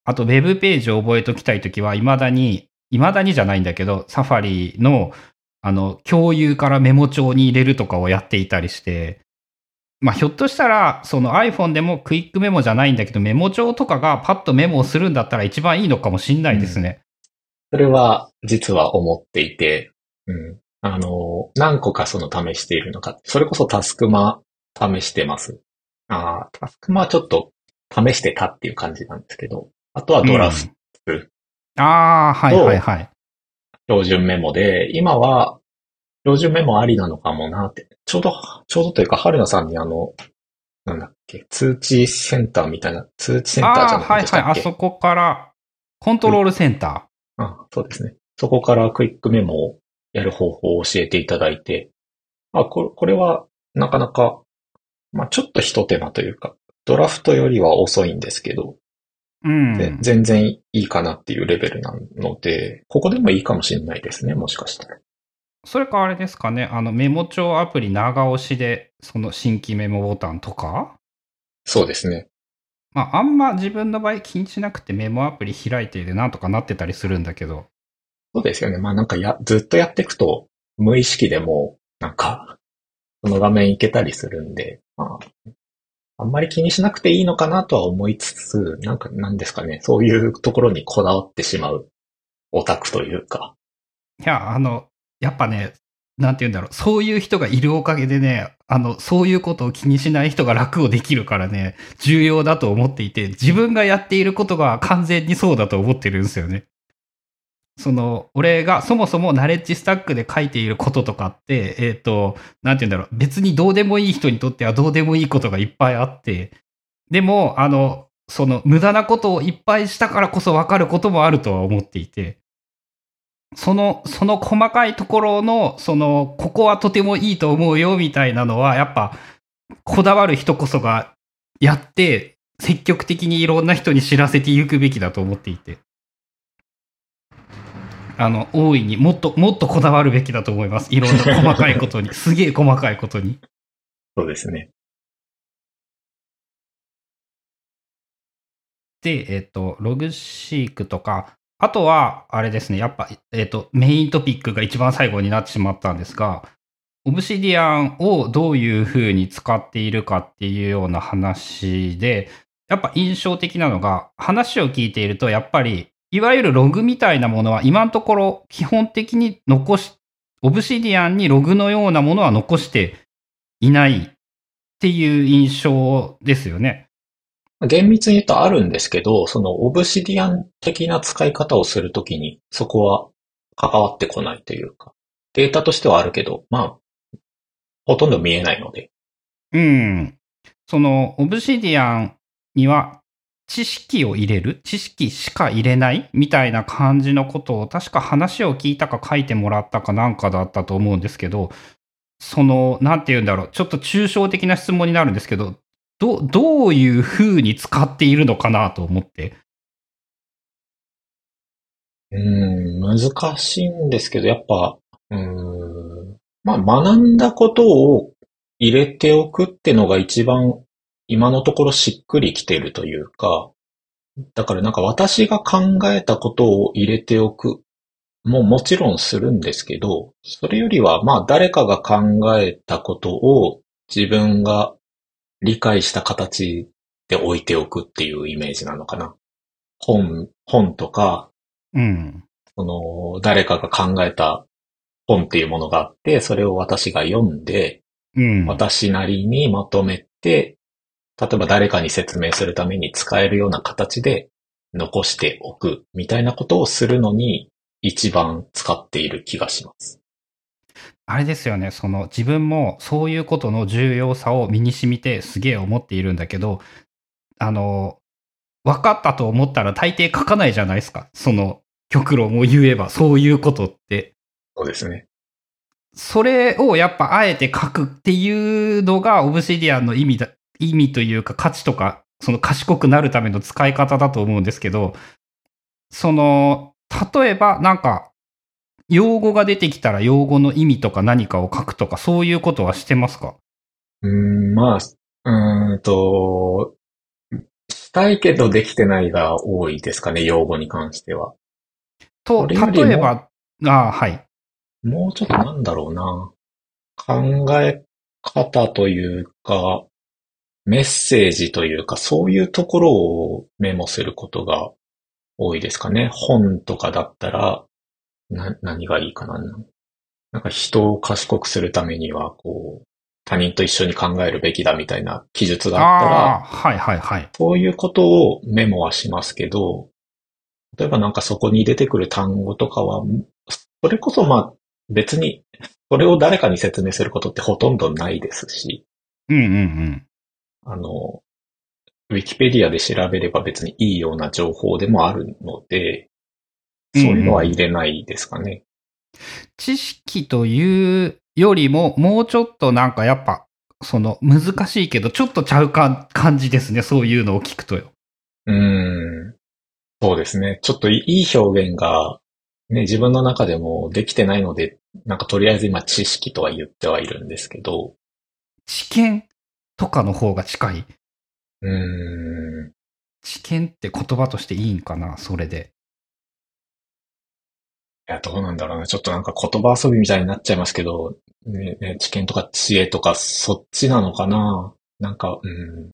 Speaker 1: あとウェブページを覚えときたいときは、未だに、未だにじゃないんだけど、サファリの、あの、共有からメモ帳に入れるとかをやっていたりして、まあ、ひょっとしたら、その iPhone でもクイックメモじゃないんだけど、メモ帳とかがパッとメモをするんだったら一番いいのかもしんないですね。
Speaker 2: うん、それは、実は思っていて、うん。あの、何個かその試しているのか。それこそタスクマ試してます。ああ、タスクマはちょっと試してたっていう感じなんですけど、あとはドラフト。うん、
Speaker 1: ああ、はいはいはい。
Speaker 2: 標準メモで、今は標準メモありなのかもなって。ちょうど、ちょうどというか、春菜さんにあの、なんだっけ、通知センターみたいな、通知センターじゃないですか。はいはい、
Speaker 1: あそこから、コントロールセンタ
Speaker 2: ー。あそうですね。そこからクイックメモをやる方法を教えていただいて、あ、これこれはなかなかまあちょっと一手間というか、ドラフトよりは遅いんですけど、
Speaker 1: うん、
Speaker 2: 全然いいかなっていうレベルなので、ここでもいいかもしれないですね、もしかしたら。
Speaker 1: それかあれですかね、あのメモ帳アプリ長押しで、その新規メモボタンとか？
Speaker 2: そうですね。
Speaker 1: まあ、あんま自分の場合気にしなくてメモアプリ開いてでなんとかなってたりするんだけど。
Speaker 2: そうですよね。まあなんかや、ずっとやっていくと、無意識でも、なんか、その画面いけたりするんで、まあ、あんまり気にしなくていいのかなとは思いつつ、なんか、なんですかね、そういうところにこだわってしまうオタクというか。
Speaker 1: いや、あの、やっぱね、なんて言うんだろう、そういう人がいるおかげでね、あの、そういうことを気にしない人が楽をできるからね、重要だと思っていて、自分がやっていることが完全にそうだと思ってるんですよね。その、俺がそもそもナレッジスタックで書いていることとかって、えっ、ー、と、なんて言うんだろう、別にどうでもいい人にとってはどうでもいいことがいっぱいあって、でも、あの、その無駄なことをいっぱいしたからこそ分かることもあるとは思っていて、その、その細かいところの、その、ここはとてもいいと思うよみたいなのは、やっぱ、こだわる人こそがやって、積極的にいろんな人に知らせていくべきだと思っていて。あの、大いにもっと、もっとこだわるべきだと思います。いろんな細かいことに。<laughs> すげえ細かいことに。
Speaker 2: そうですね。
Speaker 1: で、えっ、ー、と、ログシークとか、あとは、あれですね、やっぱ、えっ、ー、と、メイントピックが一番最後になってしまったんですが、オブシディアンをどういう風に使っているかっていうような話で、やっぱ印象的なのが、話を聞いていると、やっぱり、いわゆるログみたいなものは今のところ基本的に残し、オブシディアンにログのようなものは残していないっていう印象ですよね。
Speaker 2: 厳密に言うとあるんですけど、そのオブシディアン的な使い方をするときに、そこは関わってこないというか、データとしてはあるけど、まあ、ほとんど見えないので。
Speaker 1: うん。その、オブシディアンには知識を入れる？知識しか入れない？みたいな感じのことを確か話を聞いたか書いてもらったかなんかだったと思うんですけど、その、なんて言うんだろう、ちょっと抽象的な質問になるんですけど、ど、どういう風に使っているのかなと思って。
Speaker 2: うん、難しいんですけど、やっぱ、うん、まあ学んだことを入れておくってのが一番今のところしっくりきてるというか、だからなんか私が考えたことを入れておくももちろんするんですけど、それよりはまあ誰かが考えたことを自分が理解した形で置いておくっていうイメージなのかな。本、本とか、
Speaker 1: うん。
Speaker 2: その、誰かが考えた本っていうものがあって、それを私が読んで、
Speaker 1: うん、
Speaker 2: 私なりにまとめて、例えば誰かに説明するために使えるような形で残しておくみたいなことをするのに一番使っている気がします。
Speaker 1: あれですよね、その自分もそういうことの重要さを身に染みてすげえ思っているんだけど、あの、分かったと思ったら大抵書かないじゃないですか。その極論を言えば、そういうことって。
Speaker 2: そうですね。
Speaker 1: それをやっぱあえて書くっていうのがオブシディアンの意味だ、意味というか価値とか、その賢くなるための使い方だと思うんですけど、その、例えばなんか用語が出てきたら用語の意味とか何かを書くとか、そういうことはしてますか？
Speaker 2: うん、まあ、うんと、したいけどできてないが多いですかね、用語に関しては。
Speaker 1: と、例えば、ああ、はい。
Speaker 2: もうちょっとなんだろうな。考え方というか、メッセージというか、そういうところをメモすることが多いですかね。本とかだったら、な、何がいいかな。なんか人を賢くするためには、こう、他人と一緒に考えるべきだみたいな記述があったら、
Speaker 1: はいはいはい。
Speaker 2: そういうことをメモはしますけど、例えばなんかそこに出てくる単語とかは、それこそまあ別に、それを誰かに説明することってほとんどないですし、
Speaker 1: うんうんうん。
Speaker 2: あの、ウィキペディアで調べれば別にいいような情報でもあるので、そういうのは入れないですかね。
Speaker 1: 知識というよりも、もうちょっとなんかやっぱ、その難しいけど、ちょっとちゃうか感じですね。そういうのを聞くとよ。
Speaker 2: うん。そうですね。ちょっといい表現が、ね、自分の中でもできてないので、なんかとりあえず今知識とは言ってはいるんですけど。
Speaker 1: 知見？とかの方が近い。
Speaker 2: うーん。
Speaker 1: 知見って言葉としていいんかなそれで。
Speaker 2: いや、どうなんだろうな。ちょっとなんか言葉遊びみたいになっちゃいますけど、ね、ね、知見とか知恵とかそっちなのかななんか、うん。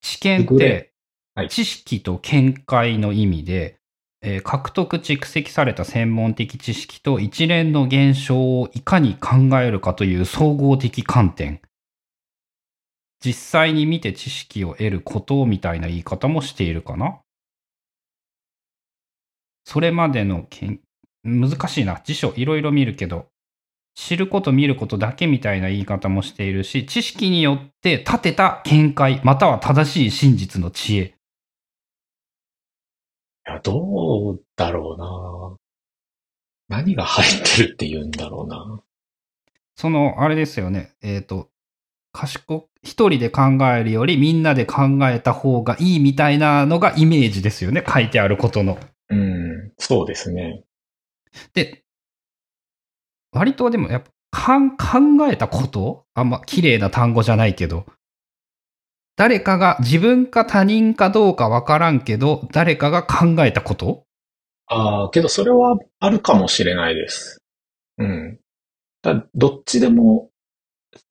Speaker 1: 知見って、知識と見解の意味で、えー、獲得蓄積された専門的知識と一連の現象をいかに考えるかという総合的観点。実際に見て知識を得ることみたいな言い方もしているかな？それまでのけん、難しいな。辞書いろいろ見るけど、知ること見ることだけみたいな言い方もしているし、知識によって立てた見解、または正しい真実の知恵。い
Speaker 2: や、どうだろうな。何が入ってるって言うんだろうな。
Speaker 1: その、あれですよね。えっ、ー、と、賢、一人で考えるよりみんなで考えた方がいいみたいなのがイメージですよね。書いてあることの。
Speaker 2: うん、そうですね。
Speaker 1: で、割とでもやっぱ考えたことあんま綺麗な単語じゃないけど、誰かが自分か他人かどうかわからんけど、誰かが考えたこと？
Speaker 2: ああ、けどそれはあるかもしれないです。うん。だどっちでも、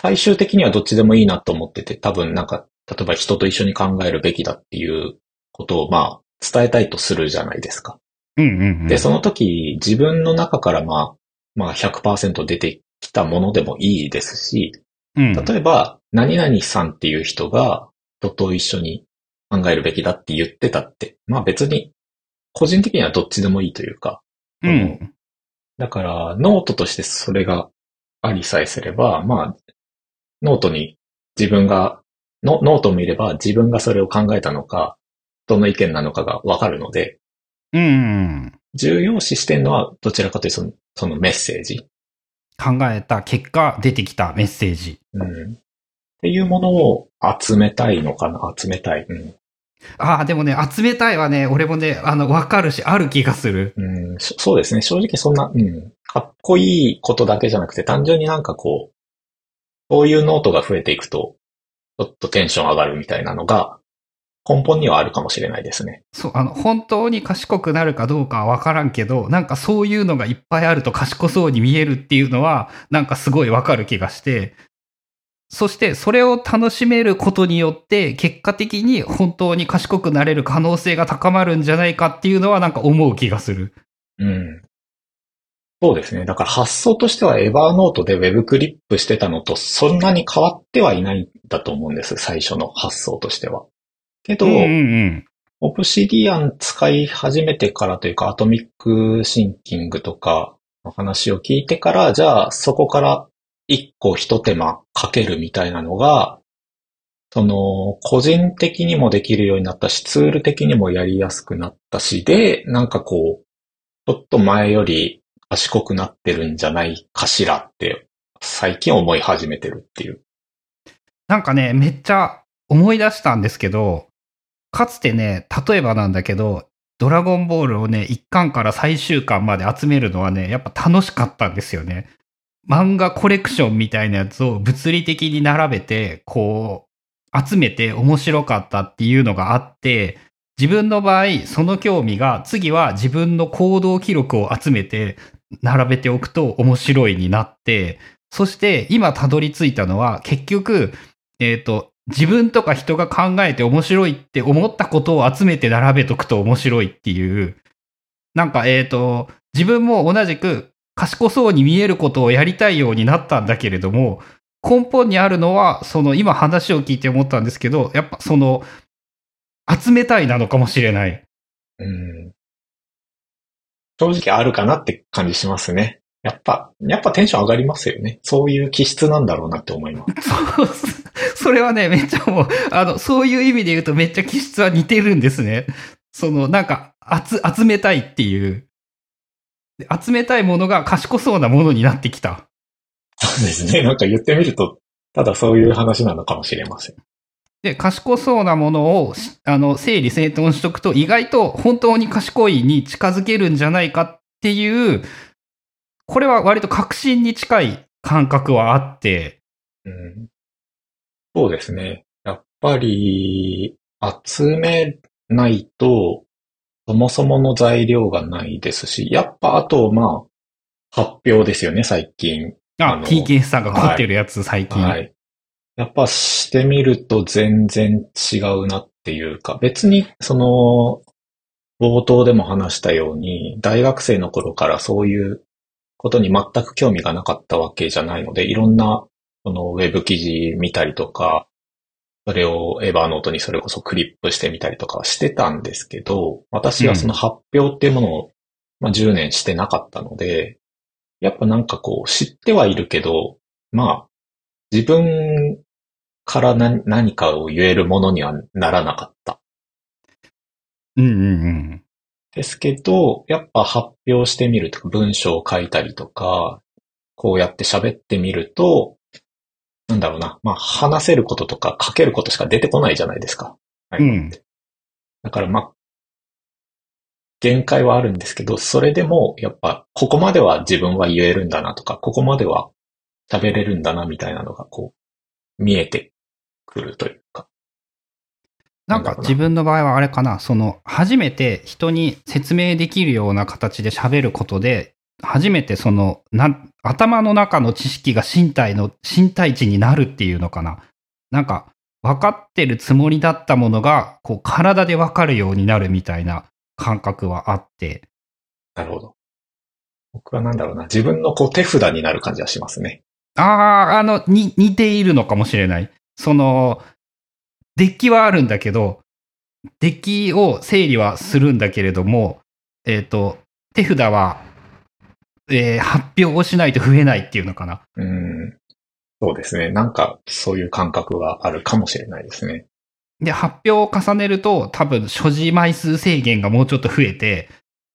Speaker 2: 最終的にはどっちでもいいなと思ってて、多分なんか、例えば人と一緒に考えるべきだっていうことを、まあ、伝えたいとするじゃないですか。
Speaker 1: うんうんうん。
Speaker 2: で、その時、自分の中からまあ、まあ100%出てきたものでもいいですし、
Speaker 1: うん、
Speaker 2: 例えば、何々さんっていう人が人と一緒に考えるべきだって言ってたって、まあ別に、個人的にはどっちでもいいというか、
Speaker 1: うん。
Speaker 2: だから、ノートとしてそれがありさえすれば、まあ、ノートに自分が、ノノートを見れば自分がそれを考えたのか、どの意見なのかがわかるので、
Speaker 1: うんうん。
Speaker 2: 重要視してるのはどちらかというとそのそのメッセージ、
Speaker 1: 考えた結果出てきたメッセージ。
Speaker 2: うん。っていうものを集めたいのかな集めたい。うん。
Speaker 1: ああ、でもね、集めたいはね、俺もね、あの、わかるし、ある気がする。
Speaker 2: うん、そそうですね。正直そんな、うん。かっこいいことだけじゃなくて、単純になんかこう、そういうノートが増えていくと、ちょっとテンション上がるみたいなのが、根本にはあるかもしれないですね。
Speaker 1: そう、あの、本当に賢くなるかどうかはわからんけど、なんかそういうのがいっぱいあると賢そうに見えるっていうのは、なんかすごいわかる気がして、そしてそれを楽しめることによって、結果的に本当に賢くなれる可能性が高まるんじゃないかっていうのはなんか思う気がする。
Speaker 2: うん。そうですね。だから発想としてはエヴァーノートで Web クリップしてたのとそんなに変わってはいないんだと思うんです。最初の発想としては。けど、
Speaker 1: うんうんうん。
Speaker 2: オプシディアン使い始めてからというか、アトミックシンキングとかの話を聞いてから、じゃあそこから一個一手間かけるみたいなのが、その、個人的にもできるようになったし、ツール的にもやりやすくなったし、で、なんかこう、ちょっと前より賢くなってるんじゃないかしらって、最近思い始めてるっていう。
Speaker 1: なんかね、めっちゃ思い出したんですけど、かつてね、例えばなんだけど、ドラゴンボールをね、1巻から最終巻まで集めるのはね、やっぱ楽しかったんですよね。漫画コレクションみたいなやつを物理的に並べて、こう、集めて面白かったっていうのがあって、自分の場合、その興味が、次は自分の行動記録を集めて、並べておくと面白いになって、そして今たどり着いたのは、結局、えっ、と、自分とか人が考えて面白いって思ったことを集めて並べとくと面白いっていう、なんかえっ、と、自分も同じく賢そうに見えることをやりたいようになったんだけれども、根本にあるのは、その今話を聞いて思ったんですけど、やっぱその、集めたいなのかもしれない。
Speaker 2: うん正直あるかなって感じしますね。やっぱ、やっぱテンション上がりますよね。そういう気質なんだろうなって思います。<laughs>
Speaker 1: そうそれはね、めっちゃもう、あの、そういう意味で言うとめっちゃ気質は似てるんですね。その、なんか、集、集めたいっていう。で集めたいものが賢そうなものになってきた。
Speaker 2: そうですね。なんか言ってみると、ただそういう話なのかもしれません。
Speaker 1: で、賢そうなものをし、あの、整理整頓しとくと、意外と本当に賢いに近づけるんじゃないかっていう、これは割と確信に近い感覚はあって、
Speaker 2: うん、そうですね。やっぱり、集めないと、そもそもの材料がないですし、やっぱあと、まあ、発表ですよね、最近。
Speaker 1: あ、
Speaker 2: あの
Speaker 1: TKS さんが凝ってるやつ、最近。
Speaker 2: はい。やっぱしてみると全然違うなっていうか、別にその、冒頭でも話したように、大学生の頃からそういうことに全く興味がなかったわけじゃないので、いろんな、そのウェブ記事見たりとか、それをエヴァーノートにそれこそクリップしてみたりとかはしてたんですけど、私はその発表っていうものを、まあ、10年してなかったので、やっぱなんかこう知ってはいるけど、まあ、自分から何何かを言えるものにはならなかった。
Speaker 1: うんうんうん。
Speaker 2: ですけど、やっぱ発表してみるとか、文章を書いたりとか、こうやって喋ってみると、なんだろうな、まあ話せることとか書けることしか出てこないじゃないですか。はい
Speaker 1: うん
Speaker 2: だからまあ、限界はあるんですけど、それでもやっぱここまでは自分は言えるんだなとか、ここまでは喋れるんだなみたいなのがこう、見えてくるというか。
Speaker 1: なんか自分の場合はあれかな、その、初めて人に説明できるような形で喋ることで、初めてその、頭の中の知識が身体の、身体値になるっていうのかな。なんか、分かってるつもりだったものが、こう、体で分かるようになるみたいな感覚はあって。
Speaker 2: なるほど。僕はなんだろうな。自分のこう手札になる感じはしますね。
Speaker 1: ああ、あの、に、似ているのかもしれない。その、デッキはあるんだけど、デッキを整理はするんだけれども、えっ、と、手札は、えー発表をしないと増えないっていうのかな。
Speaker 2: うん。そうですね。なんか、そういう感覚があるかもしれないですね。
Speaker 1: で、発表を重ねると、多分所持枚数制限がもうちょっと増えて、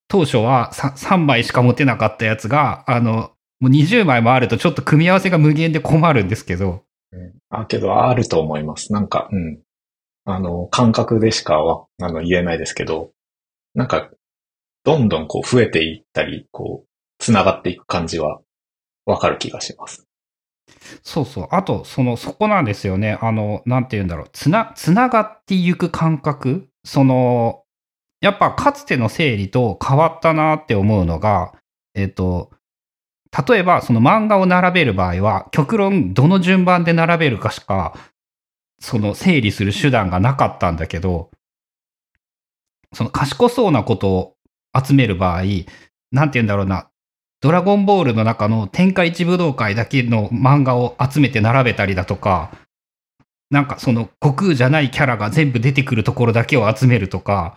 Speaker 1: 当初は 3, 3枚しか持てなかったやつが、あの、もう20枚もあるとちょっと組み合わせが無限で困るんですけど、
Speaker 2: うん、あ、けど、あると思います。なんか、うん。あの、感覚でしかは、あの、言えないですけど、なんか、どんどんこう増えていったり、こう、繋がっていく感じは、わかる気がします。
Speaker 1: そうそう。あと、その、そこなんですよね。あの、なんて言うんだろう。つな、つながっていく感覚その、やっぱかつての整理と変わったなって思うのが、えっ、と、例えばその漫画を並べる場合は、極論どの順番で並べるかしか、その整理する手段がなかったんだけど、その賢そうなことを集める場合、なんて言うんだろうな、ドラゴンボールの中の天下一武道会だけの漫画を集めて並べたりだとか、なんかその悟空じゃないキャラが全部出てくるところだけを集めるとか、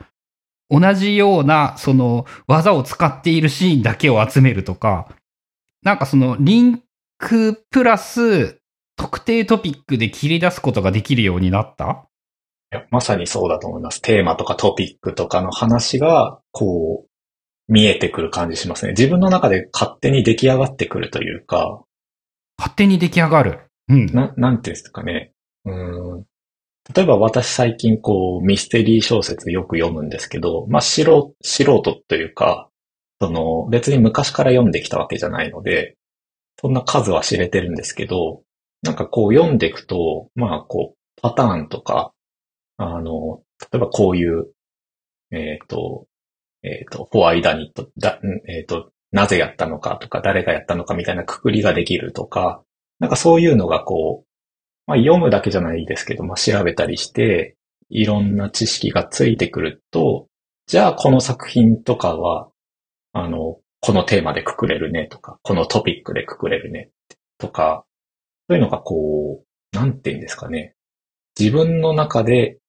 Speaker 1: 同じようなその技を使っているシーンだけを集めるとか、なんかそのリンクプラス特定トピックで切り出すことができるようになった？
Speaker 2: いやまさにそうだと思います。テーマとかトピックとかの話が、こう、見えてくる感じしますね。自分の中で勝手に出来上がってくるというか、
Speaker 1: 勝手に出来上がる。うん。
Speaker 2: な、なんていうんですかね。うーん。例えば私最近こう、ミステリー小説よく読むんですけど、まあ、素人、素人というか、その、別に昔から読んできたわけじゃないので、そんな数は知れてるんですけど、なんかこう読んでいくと、まあこう、パターンとか、あの、例えばこういう、えっ、と、えっ、と、フォアイダニット、だ、えっ、と、なぜやったのかとか、誰がやったのかみたいなくくりができるとか、なんかそういうのがこう、まあ読むだけじゃないですけど、まあ調べたりして、いろんな知識がついてくると、じゃあこの作品とかは、あの、このテーマでくくれるねとか、このトピックでくくれるねとか、そういうのがこう、なんて言うんですかね。自分の中で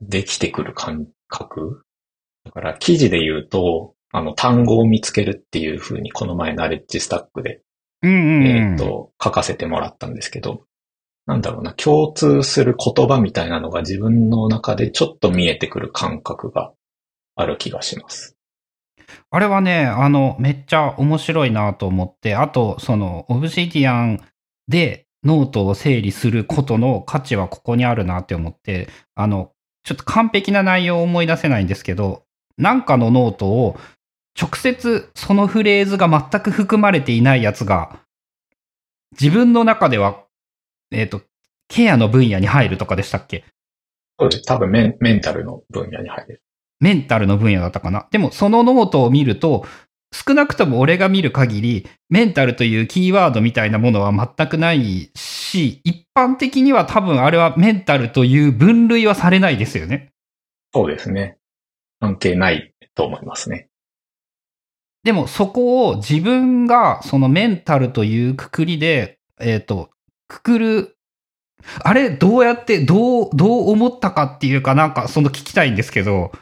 Speaker 2: できてくる感覚だから記事で言うと、あの、単語を見つけるっていう風にこの前ナレッジスタックで
Speaker 1: うんうん、うん。
Speaker 2: えっ、と、書かせてもらったんですけど、なんだろうな、共通する言葉みたいなのが自分の中でちょっと見えてくる感覚がある気がします。
Speaker 1: あれはね、あの、めっちゃ面白いなと思って、あと、その、 Obsidian でノートを整理することの価値はここにあるなって思って、あの、ちょっと完璧な内容を思い出せないんですけど、なんかのノートを直接そのフレーズが全く含まれていないやつが、自分の中では、えっ、と、ケアの分野に入るとかでしたっけ？
Speaker 2: そうです。多分メンメンタルの分野に入る。
Speaker 1: メンタルの分野だったかな。でも、そのノートを見ると、少なくとも俺が見る限り、メンタルというキーワードみたいなものは全くないし、一般的には多分あれはメンタルという分類はされないですよね。
Speaker 2: そうですね。関係ないと思いますね。
Speaker 1: でも、そこを自分がそのメンタルというくくりで、えっ、と、くくる、あれ、どうやって、どう、どう思ったかっていうかなんか、その聞きたいんですけど、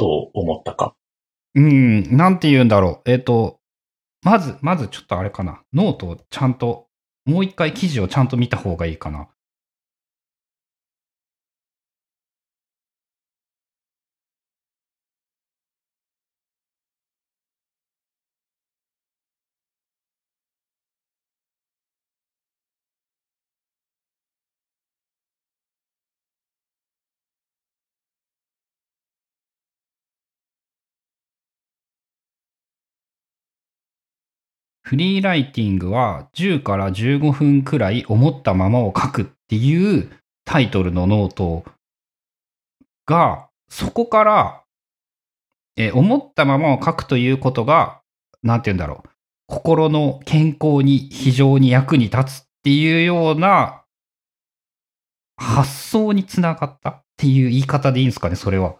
Speaker 2: と思ったか。
Speaker 1: うん、なんて言うんだろう。えっ、と、まず、まずちょっとあれかな。ノートをちゃんと、もう一回記事をちゃんと見た方がいいかな。フリーライティングは10から15分くらい思ったままを書くっていうタイトルのノートが、そこから、え思ったままを書くということがなんて言うんだろう、心の健康に非常に役に立つっていうような発想につながったっていう言い方でいいんですかね、それは。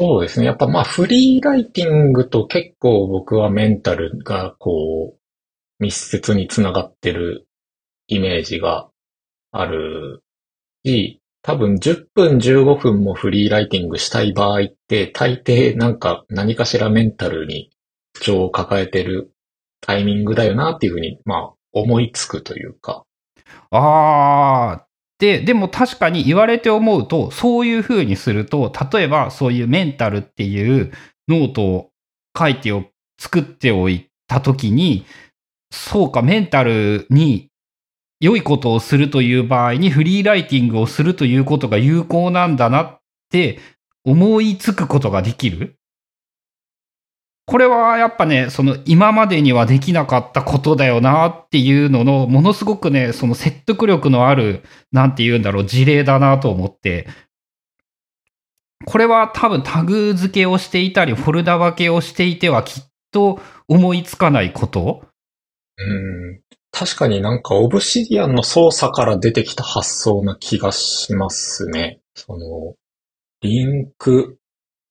Speaker 2: そうですね。やっぱまあフリーライティングと結構僕はメンタルがこう密接につながってるイメージがあるし、多分10分15分もフリーライティングしたい場合って大抵なんか何かしらメンタルに不調を抱えてるタイミングだよなっていうふうにまあ思いつくというか。
Speaker 1: ああ、で、でも確かに言われて思うと、そういう風にすると、例えばそういうメンタルっていうノートを書いてを作っておいたときに、そうか、メンタルに良いことをするという場合にフリーライティングをするということが有効なんだなって思いつくことができる。これはやっぱね、その今までにはできなかったことだよなっていうのの、ものすごくね、その説得力のある、なんて言うんだろう、事例だなと思って、これは多分タグ付けをしていたり、フォルダ分けをしていてはきっと思いつかないこと
Speaker 2: うん。確かになんかオブシディアンの操作から出てきた発想な気がしますね。その、リンク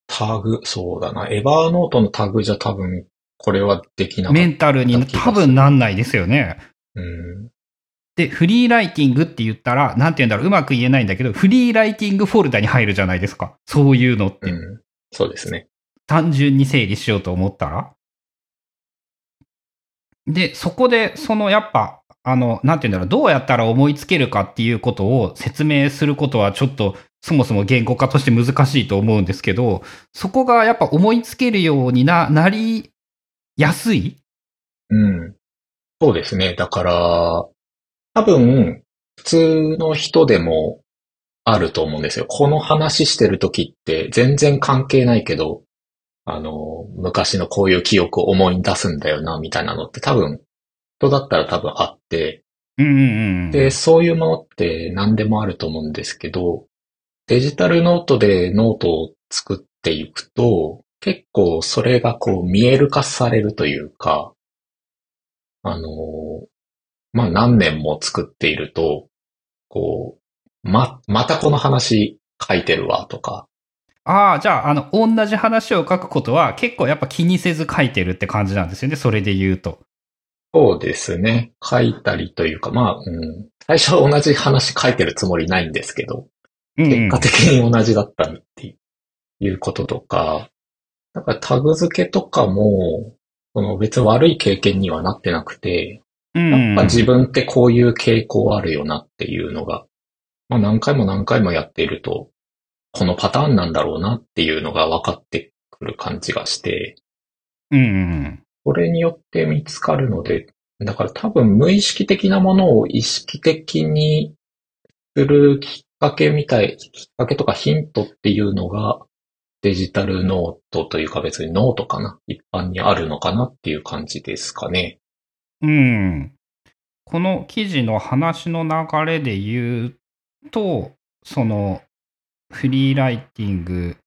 Speaker 2: タグ、そうだな。エバーノートのタグじゃ多分、これはできなかった。
Speaker 1: メンタルに多分なんないですよね。
Speaker 2: うん。
Speaker 1: で、フリーライティングって言ったら、なんて言うんだろう、うまく言えないんだけど、フリーライティングフォルダに入るじゃないですか。そういうのって。
Speaker 2: うん、そうですね。
Speaker 1: 単純に整理しようと思ったら。で、そこで、そのやっぱ、あの、なんて言うんだろう、どうやったら思いつけるかっていうことを説明することはちょっとそもそも言語化として難しいと思うんですけど、そこがやっぱ思いつけるようにな、なりやすい？
Speaker 2: うん。そうですね。だから、多分、普通の人でもあると思うんですよ。この話してる時って全然関係ないけど、あの、昔のこういう記憶を思い出すんだよな、みたいなのって多分、人だったら多分あって、
Speaker 1: うんうんうん、
Speaker 2: で、そういうものって何でもあると思うんですけど、デジタルノートでノートを作っていくと、結構それがこう見える化されるというか、あの、まあ、何年も作っていると、こう、ま、またこの話書いてるわとか。
Speaker 1: ああ、じゃあ、あの、同じ話を書くことは結構やっぱ気にせず書いてるって感じなんですよね、それで言うと。
Speaker 2: そうですね。書いたりというか、まあ、うん。最初は同じ話書いてるつもりないんですけど、結果的に同じだったっていうこととか、かタグ付けとかも、その別に悪い経験にはなってなくて、やっぱ自分ってこういう傾向あるよなっていうのが、まあ何回も何回もやっていると、このパターンなんだろうなっていうのが分かってくる感じがして、
Speaker 1: うん。
Speaker 2: これによって見つかるので、だから多分無意識的なものを意識的にするきかけみたい、きっかけとかヒントっていうのが、デジタルノートというか別にノートかな一般にあるのかなっていう感じですかね。
Speaker 1: うん。この記事の話の流れで言うと、そのフリーライティング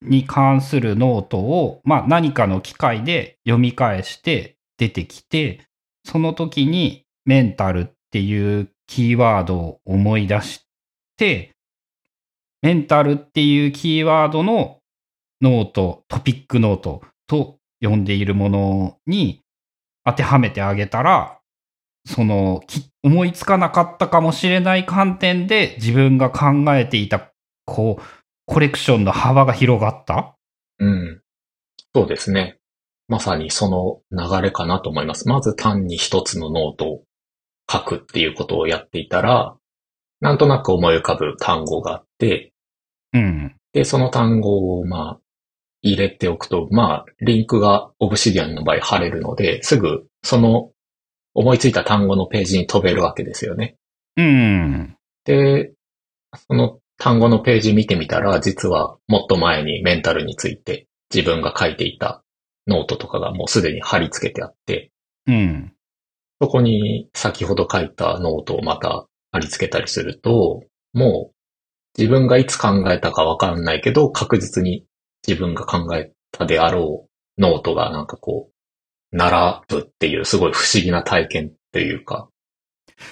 Speaker 1: に関するノートを、まあ、何かの機会で読み返して出てきて、その時にメンタルっていうキーワードを思い出して、メンタルっていうキーワードのノート、トピックノートと呼んでいるものに当てはめてあげたら、その、思いつかなかったかもしれない観点で自分が考えていた、こう、コレクションの幅が広がった
Speaker 2: うん。そうですね。まさにその流れかなと思います。まず単に一つのノートを書くっていうことをやっていたら、なんとなく思い浮かぶ単語があって、
Speaker 1: うん。
Speaker 2: で、その単語を、まあ、入れておくと、まあ、リンクが Obsidian の場合貼れるので、すぐ、その、思いついた単語のページに飛べるわけですよね。
Speaker 1: うん。
Speaker 2: で、その単語のページ見てみたら、実はもっと前にメンタルについて自分が書いていたノートとかがもうすでに貼り付けてあって、
Speaker 1: うん。
Speaker 2: そこに先ほど書いたノートをまた貼り付けたりすると、もう自分がいつ考えたかわかんないけど、確実に自分が考えたであろうノートがなんかこう、並ぶっていうすごい不思議な体験っていうか。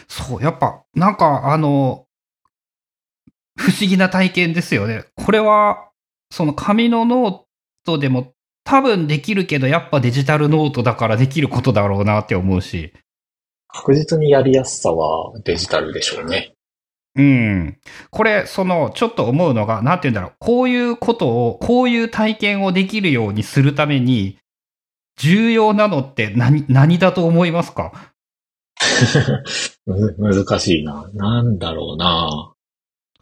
Speaker 1: そう、やっぱ、なんかあの、不思議な体験ですよね。これは、その紙のノートでも多分できるけど、やっぱデジタルノートだからできることだろうなって思うし。
Speaker 2: 確実にやりやすさはデジタルでしょうね。
Speaker 1: うん。これ、その、ちょっと思うのが、なんて言うんだろう。こういうことを、こういう体験をできるようにするために、重要なのって何、何だと思いますか？<laughs>
Speaker 2: 難しいな。なんだろうな。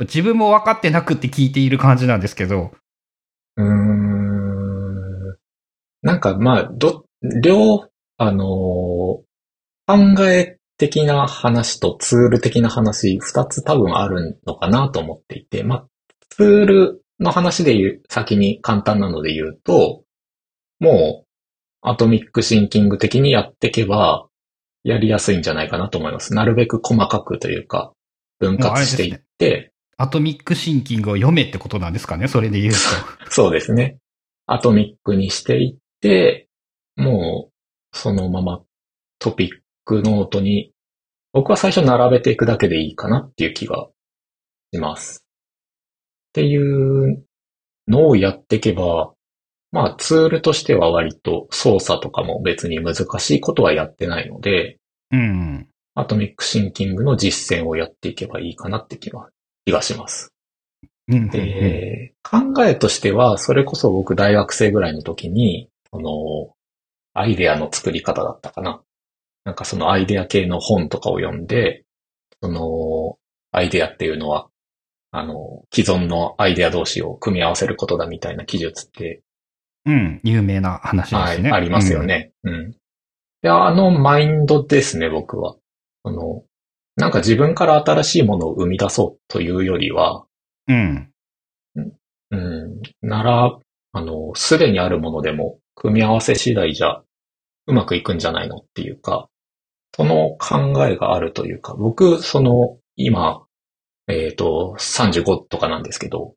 Speaker 1: 自分も分かってなくって聞いている感じなんですけど。
Speaker 2: うーん。なんか、まあ、ど、両、あのー、考え的な話とツール的な話、二つ多分あるのかなと思っていて、まあ、ツールの話で言う、先に簡単なので言うと、もう、アトミックシンキング的にやっていけば、やりやすいんじゃないかなと思います。なるべく細かくというか、分割していって、
Speaker 1: アトミックシンキングを読めってことなんですかねそれで言うと。<laughs>
Speaker 2: そうですね。アトミックにしていって、もう、そのままトピックノートに、僕は最初並べていくだけでいいかなっていう気がします。っていうのをやっていけば、まあツールとしては割と操作とかも別に難しいことはやってないので、
Speaker 1: うん。
Speaker 2: アトミックシンキングの実践をやっていけばいいかなって気が気がします。で、考えとしては、それこそ僕大学生ぐらいの時に、その、アイデアの作り方だったかな。なんかそのアイデア系の本とかを読んで、その、アイデアっていうのは、あの、既存のアイデア同士を組み合わせることだみたいな記述って、
Speaker 1: うん、有名な話ですね。
Speaker 2: はい、ありますよね。うん。うん、で、あのマインドですね、僕は。あの、なんか自分から新しいものを生み出そうというよりは、
Speaker 1: うん。
Speaker 2: うん。なら、あの、すでにあるものでも、組み合わせ次第じゃ、うまくいくんじゃないのっていうか、その考えがあるというか、僕、その、今、えっ、ー、と、35とかなんですけど、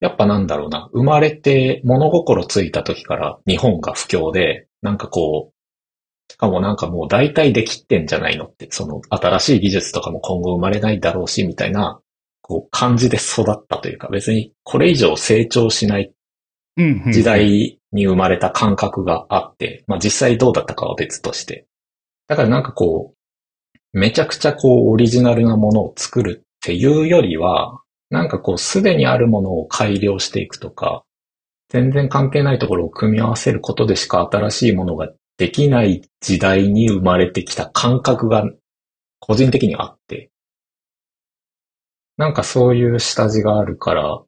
Speaker 2: やっぱなんだろうな、生まれて物心ついた時から日本が不況で、なんかこう、しかもなんかもう大体できってんじゃないのって、その新しい技術とかも今後生まれないだろうし、みたいな、こう感じで育ったというか、別にこれ以上成長しない時代に生まれた感覚があって、まあ実際どうだったかは別として。だからなんかこう、めちゃくちゃこうオリジナルなものを作るっていうよりは、なんかこうすでにあるものを改良していくとか、全然関係ないところを組み合わせることでしか新しいものができない時代に生まれてきた感覚が個人的にあって、なんかそういう下地があるから、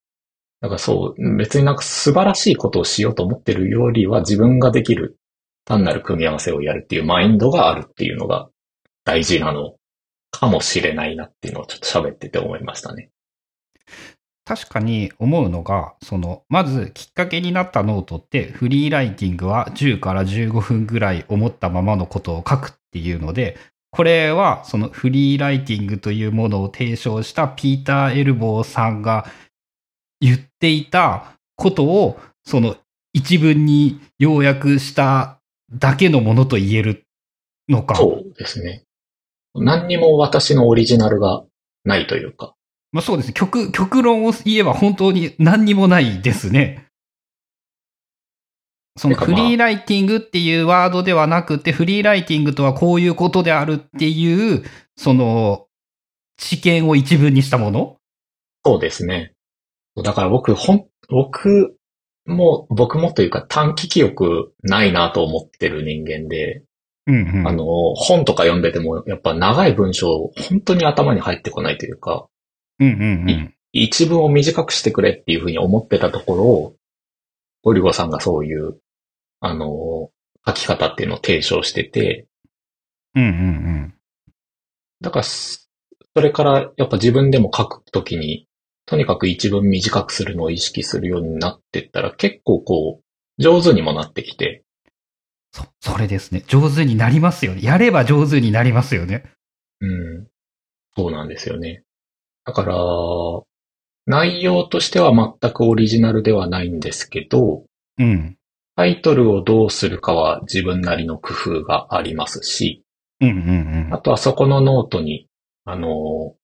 Speaker 2: なんかそう、別になんか素晴らしいことをしようと思ってるよりは自分ができる単なる組み合わせをやるっていうマインドがあるっていうのが大事なのかもしれないなっていうのをちょっと喋ってて思いましたね。
Speaker 1: 確かに思うのが、その、まずきっかけになったノートって、フリーライティングは10から15分ぐらい思ったままのことを書くっていうので、これはそのフリーライティングというものを提唱したピーター・エルボーさんが言っていたことを、その一文に要約しただけのものと言えるのか。
Speaker 2: そうですね。何にも私のオリジナルがないというか。
Speaker 1: まあそうですね。極、極論を言えば本当に何にもないですね。そのフリーライティングっていうワードではなくて、フリーライティングとはこういうことであるっていう、その、知見を一文にしたもの
Speaker 2: そうですね。だから僕、ほん、僕も、僕もというか短期記憶ないなと思ってる人間で、
Speaker 1: うんうん、
Speaker 2: あの、本とか読んでても、やっぱ長い文章、本当に頭に入ってこないというか、
Speaker 1: うんうんうん、
Speaker 2: 一文を短くしてくれっていうふうに思ってたところを、ゴリゴさんがそういう、あの、書き方っていうのを提唱してて、
Speaker 1: うんうんうん。
Speaker 2: だから、それからやっぱ自分でも書くときに、とにかく一文短くするのを意識するようになってったら結構こう、上手にもなってきて。
Speaker 1: そ、それですね。上手になりますよね。やれば上手になりますよね。
Speaker 2: うん。そうなんですよね。だから、内容としては全くオリジナルではないんですけど、
Speaker 1: うん。
Speaker 2: タイトルをどうするかは自分なりの工夫がありますし、
Speaker 1: うんうん
Speaker 2: あとはそこのノートに、あの、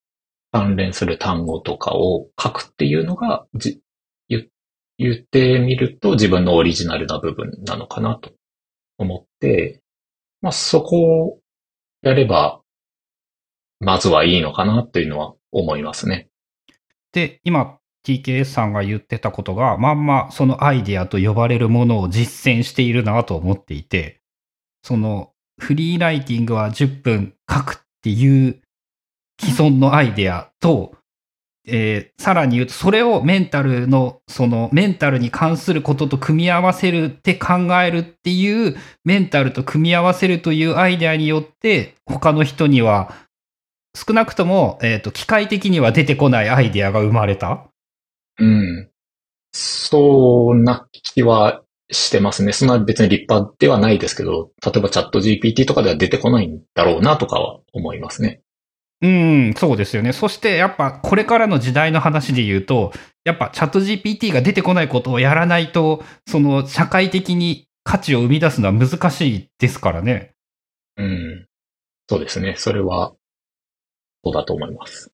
Speaker 2: 関連する単語とかを書くっていうのが、じ言言ってみると自分のオリジナルな部分なのかなと思って、まあそこをやれば、まずはいいのかなっていうのは思いますね。
Speaker 1: で、今、TKS さんが言ってたことが、まんまそのアイデアと呼ばれるものを実践しているなと思っていて、そのフリーライティングは10分書くっていう既存のアイデアと、えーさらに言うと、それをメンタルの、そのメンタルに関することと組み合わせるって考えるっていう、メンタルと組み合わせるというアイデアによって、他の人には、少なくとも、えっ、と、機械的には出てこないアイデアが生まれた。
Speaker 2: うん。そんな気はしてますね。そんな別に立派ではないですけど、例えばチャット GPT とかでは出てこないんだろうなとかは思いますね。
Speaker 1: うん、そうですよね。そしてやっぱこれからの時代の話で言うと、やっぱチャット GPT が出てこないことをやらないと、その社会的に価値を生み出すのは難しいですからね。
Speaker 2: うん。そうですね。それは、そうだと思います。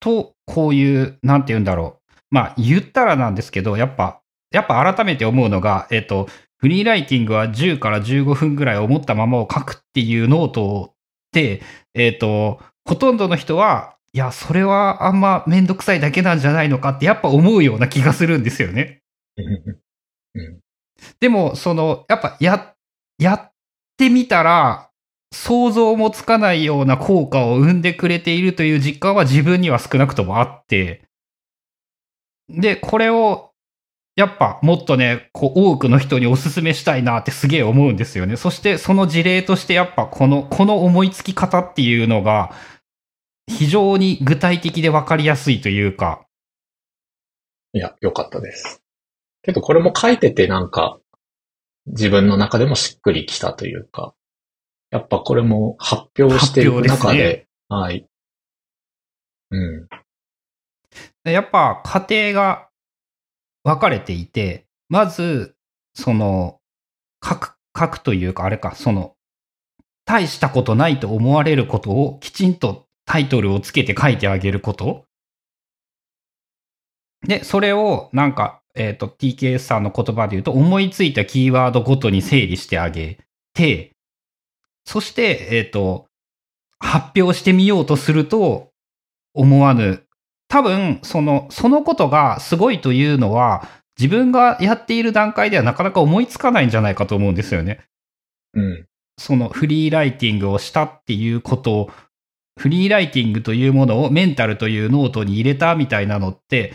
Speaker 1: と、こういう、なんて言うんだろう。まあ言ったらなんですけど、やっぱ、やっぱ改めて思うのが、えっ、と、フリーライティングは10から15分ぐらい思ったままを書くっていうノートって、えっ、と、ほとんどの人は、いや、それはあんまめんどくさいだけなんじゃないのかってやっぱ思うような気がするんですよね。
Speaker 2: うん。
Speaker 1: でも、その、やっぱや、やってみたら、想像もつかないような効果を生んでくれているという実感は自分には少なくともあって、で、これを、やっぱもっとね、こう多くの人にお勧めしたいなってすげえ思うんですよね。そしてその事例としてやっぱこの、この思いつき方っていうのが、非常に具体的でわかりやすいというか、
Speaker 2: いや、よかったです。けどこれも書いててなんか、自分の中でもしっくりきたというか、やっぱこれも発表していく中で、
Speaker 1: です
Speaker 2: はい。うん。
Speaker 1: やっぱ家庭が分かれていて、まず、その、書く、書くというか、あれか、その、大したことないと思われることをきちんとタイトルをつけて書いてあげること。で、それをなんか、えっ、と、TKS さんの言葉で言うと、思いついたキーワードごとに整理してあげて、そして、えっ、と、発表してみようとすると、思わぬ多分、その、そのことがすごいというのは、自分がやっている段階ではなかなか思いつかないんじゃないかと思うんですよね。
Speaker 2: うん。
Speaker 1: そのフリーライティングをしたっていうことを、フリーライティングというものをメンタルというノートに入れたみたいなのって、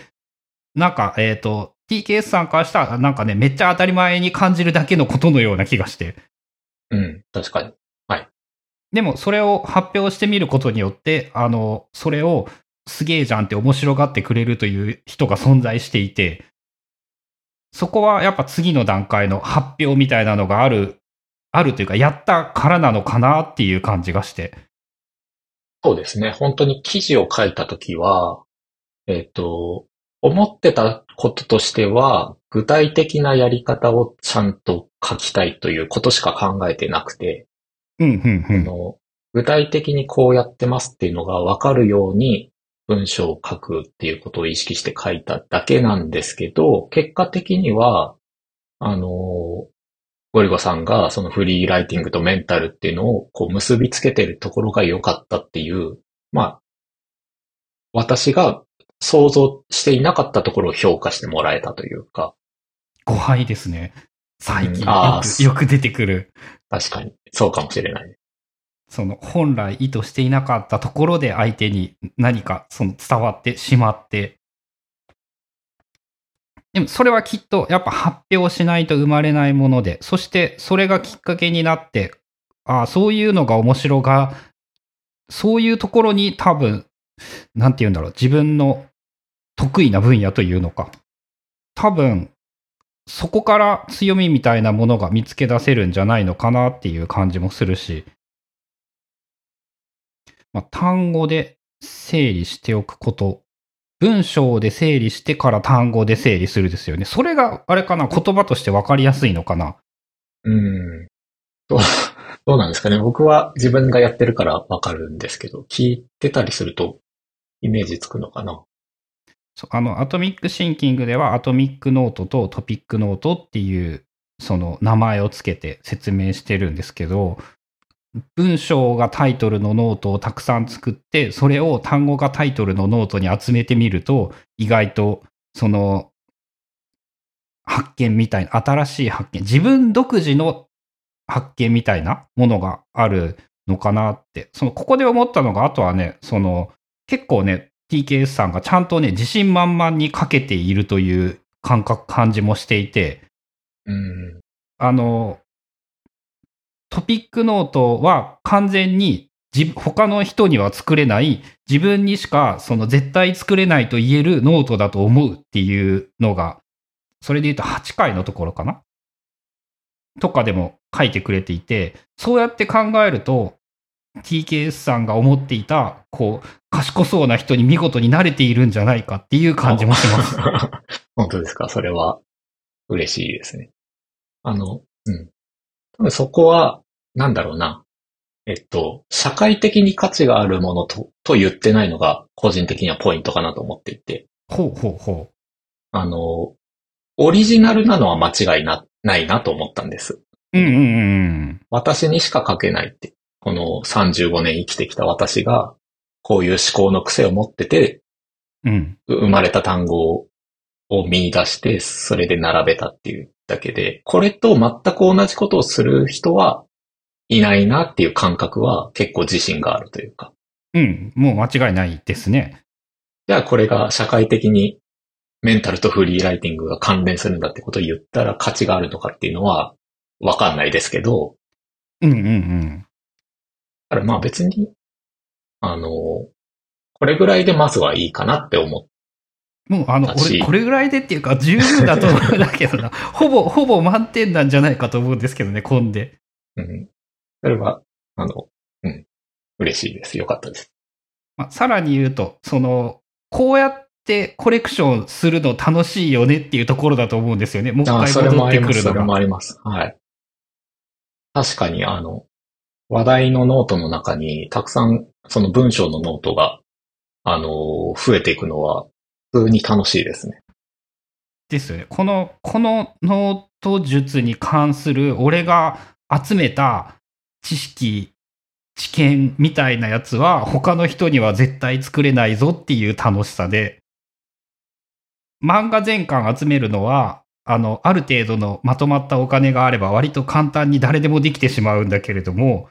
Speaker 1: なんか、えっ、と、TKS さんからしたら、なんかね、めっちゃ当たり前に感じるだけのことのような気がして。
Speaker 2: うん。確かに。
Speaker 1: でも、それを発表してみることによって、あの、それをすげえじゃんって面白がってくれるという人が存在していて、そこはやっぱ次の段階の発表みたいなのがある、あるというか、やったからなのかなっていう感じがして。
Speaker 2: そうですね。本当に記事を書いたときは、えっ、と、思ってたこととしては、具体的なやり方をちゃんと書きたいということしか考えてなくて、
Speaker 1: うん、うん、うん。
Speaker 2: あの具体的にこうやってますっていうのがわかるように文章を書くっていうことを意識して書いただけなんですけど、結果的には、あの、ゴリゴさんがそのフリーライティングとメンタルっていうのをこう結びつけてるところが良かったっていう、まあ、私が想像していなかったところを評価してもらえたというか、
Speaker 1: 誤配ですね。最近
Speaker 2: うんあ
Speaker 1: よ
Speaker 2: ー
Speaker 1: く、よく出てくる。
Speaker 2: 確かにそうかもしれない。
Speaker 1: その本来意図していなかったところで相手に何かその伝わってしまって。でもそれはきっとやっぱ発表しないと生まれないもので、そしてそれがきっかけになって、ああ、そういうのが面白が、そういうところに多分、なんて言うんだろう、自分の得意な分野というのか。多分、そこから強みみたいなものが見つけ出せるんじゃないのかなっていう感じもするし。まあ、単語で整理しておくこと文章で整理してから単語で整理するですよね。それが、あれかな、言葉として分かりやすいのかな？
Speaker 2: うん。どう、<laughs> どうなんですかね。僕は自分がやってるからわかるんですけど、聞いてたりするとイメージつくのかな？
Speaker 1: そうあの、アトミックシンキングでは、アトミックノートとトピックノートっていう、その名前をつけて説明してるんですけど、文章がタイトルのノートをたくさん作って、それを単語がタイトルのノートに集めてみると、意外と、その、発見みたいな、新しい発見、自分独自の発見みたいなものがあるのかなって、その、ここで思ったのが、あとはね、その、結構ね、TKS さんがちゃんとね、自信満々にかけているという感覚、感じもしていて、
Speaker 2: うん。
Speaker 1: あの、トピックノートは完全に他の人には作れない、自分にしかその絶対作れないと言えるノートだと思うっていうのが、それで言うと8回のところかな？とかでも書いてくれていて、そうやって考えると、TKS さんが思っていた、こう、賢そうな人に見事に慣れているんじゃないかっていう感じもします。<laughs>
Speaker 2: 本当ですか？それは嬉しいですね。あの、うん。多分そこは、なんだろうな。えっと、社会的に価値があるものと、と言ってないのが、個人的にはポイントかなと思っていて。
Speaker 1: ほうほうほ
Speaker 2: あの、オリジナルなのは間違いな、ないなと思ったんです。
Speaker 1: う。うんうんうん
Speaker 2: 私にしか書けないって。この35年生きてきた私が、こういう思考の癖を持ってて、
Speaker 1: うん。うん。
Speaker 2: 生まれた単語を見出して、それで並べたっていうだけで、これと全く同じことをする人はいないなっていう感覚は結構自信があるというか。
Speaker 1: うん。もう間違いないですね。
Speaker 2: じゃあこれが社会的にメンタルとフリーライティングが関連するんだってことを言ったら価値があるのかっていうのはわかんないですけど、
Speaker 1: うんうんうん。
Speaker 2: だからまあ別に、あの、これぐらいでまずはいいかなって思っ
Speaker 1: もう、あの、俺、これぐらいでっていうか、十分だと思うんだけどな。<laughs> ほぼ、ほぼ満点なんじゃないかと思うんですけどね、混んで。
Speaker 2: うん。それは、あの、うん。嬉しいです。よかったです。
Speaker 1: まあ、さらに言うと、その、こうやってコレクションするの楽しいよねっていうところだと思うんですよね。もう一
Speaker 2: あ
Speaker 1: 回
Speaker 2: それも
Speaker 1: 戻って
Speaker 2: あります。それも
Speaker 1: くるのが。
Speaker 2: あります。はい。確かに、あの、話題のノートの中に、たくさん、その文章のノートが、あの、増えていくのは、普通に楽しいですね。
Speaker 1: ですよね。この、このノート術に関する俺が集めた知識、知見みたいなやつは他の人には絶対作れないぞっていう楽しさで、漫画全巻集めるのは、あの、ある程度のまとまったお金があれば割と簡単に誰でもできてしまうんだけれども、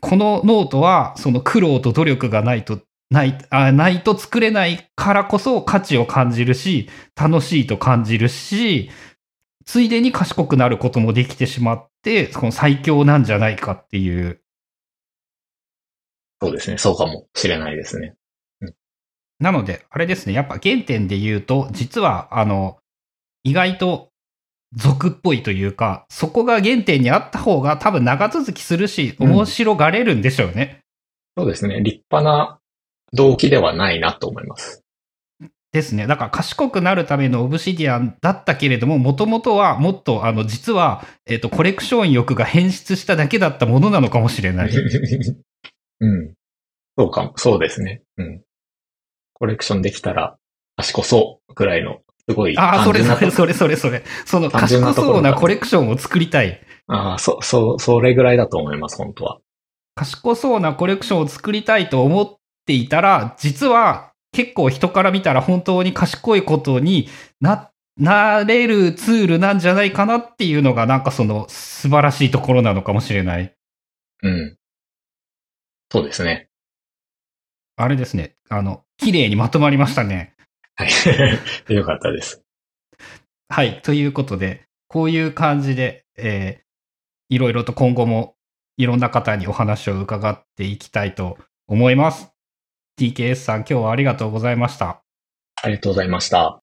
Speaker 1: このノートはその苦労と努力がないと、ない、あないと作れないからこそ価値を感じるし、楽しいと感じるし、ついでに賢くなることもできてしまって、この最強なんじゃないかっていう。
Speaker 2: そうですね。そうかもしれないですね。
Speaker 1: なので、あれですね、やっぱ原点で言うと、実は、あの、意外と俗っぽいというか、そこが原点にあった方が多分長続きするし、
Speaker 2: うん
Speaker 1: 面白がれるんでしょうね。
Speaker 2: そうですね。立派な動機ではないなと思います。
Speaker 1: ですね。だから賢くなるためのオブシディアンだったけれども、もともとはもっと、あの、実は、えっ、と、コレクション欲が変質しただけだったものなのかもしれない。<laughs>
Speaker 2: うん。そうかも。そうですね。うん。コレクションできたら賢そうぐらいの、すごい
Speaker 1: ああ、それそれそれそれそれ。その賢そうなコレクションを作りたい。
Speaker 2: ああ、そ、そ、それぐらいだと思います、本当は。
Speaker 1: 賢そうなコレクションを作りたいと思っていたら、実は結構人から見たら本当に賢いことにな、なれるツールなんじゃないかなっていうのがなんかその素晴らしいところなのかもしれない。
Speaker 2: うん。そうですね。
Speaker 1: あれですね。あの、綺麗にまとまりましたね。
Speaker 2: はい。<laughs> よかったです。
Speaker 1: はい。ということで、こういう感じで、えーいろいろと今後もいろんな方にお話を伺っていきたいと思います。TKS さん、今日はありがとうございました。
Speaker 2: ありがとうございました。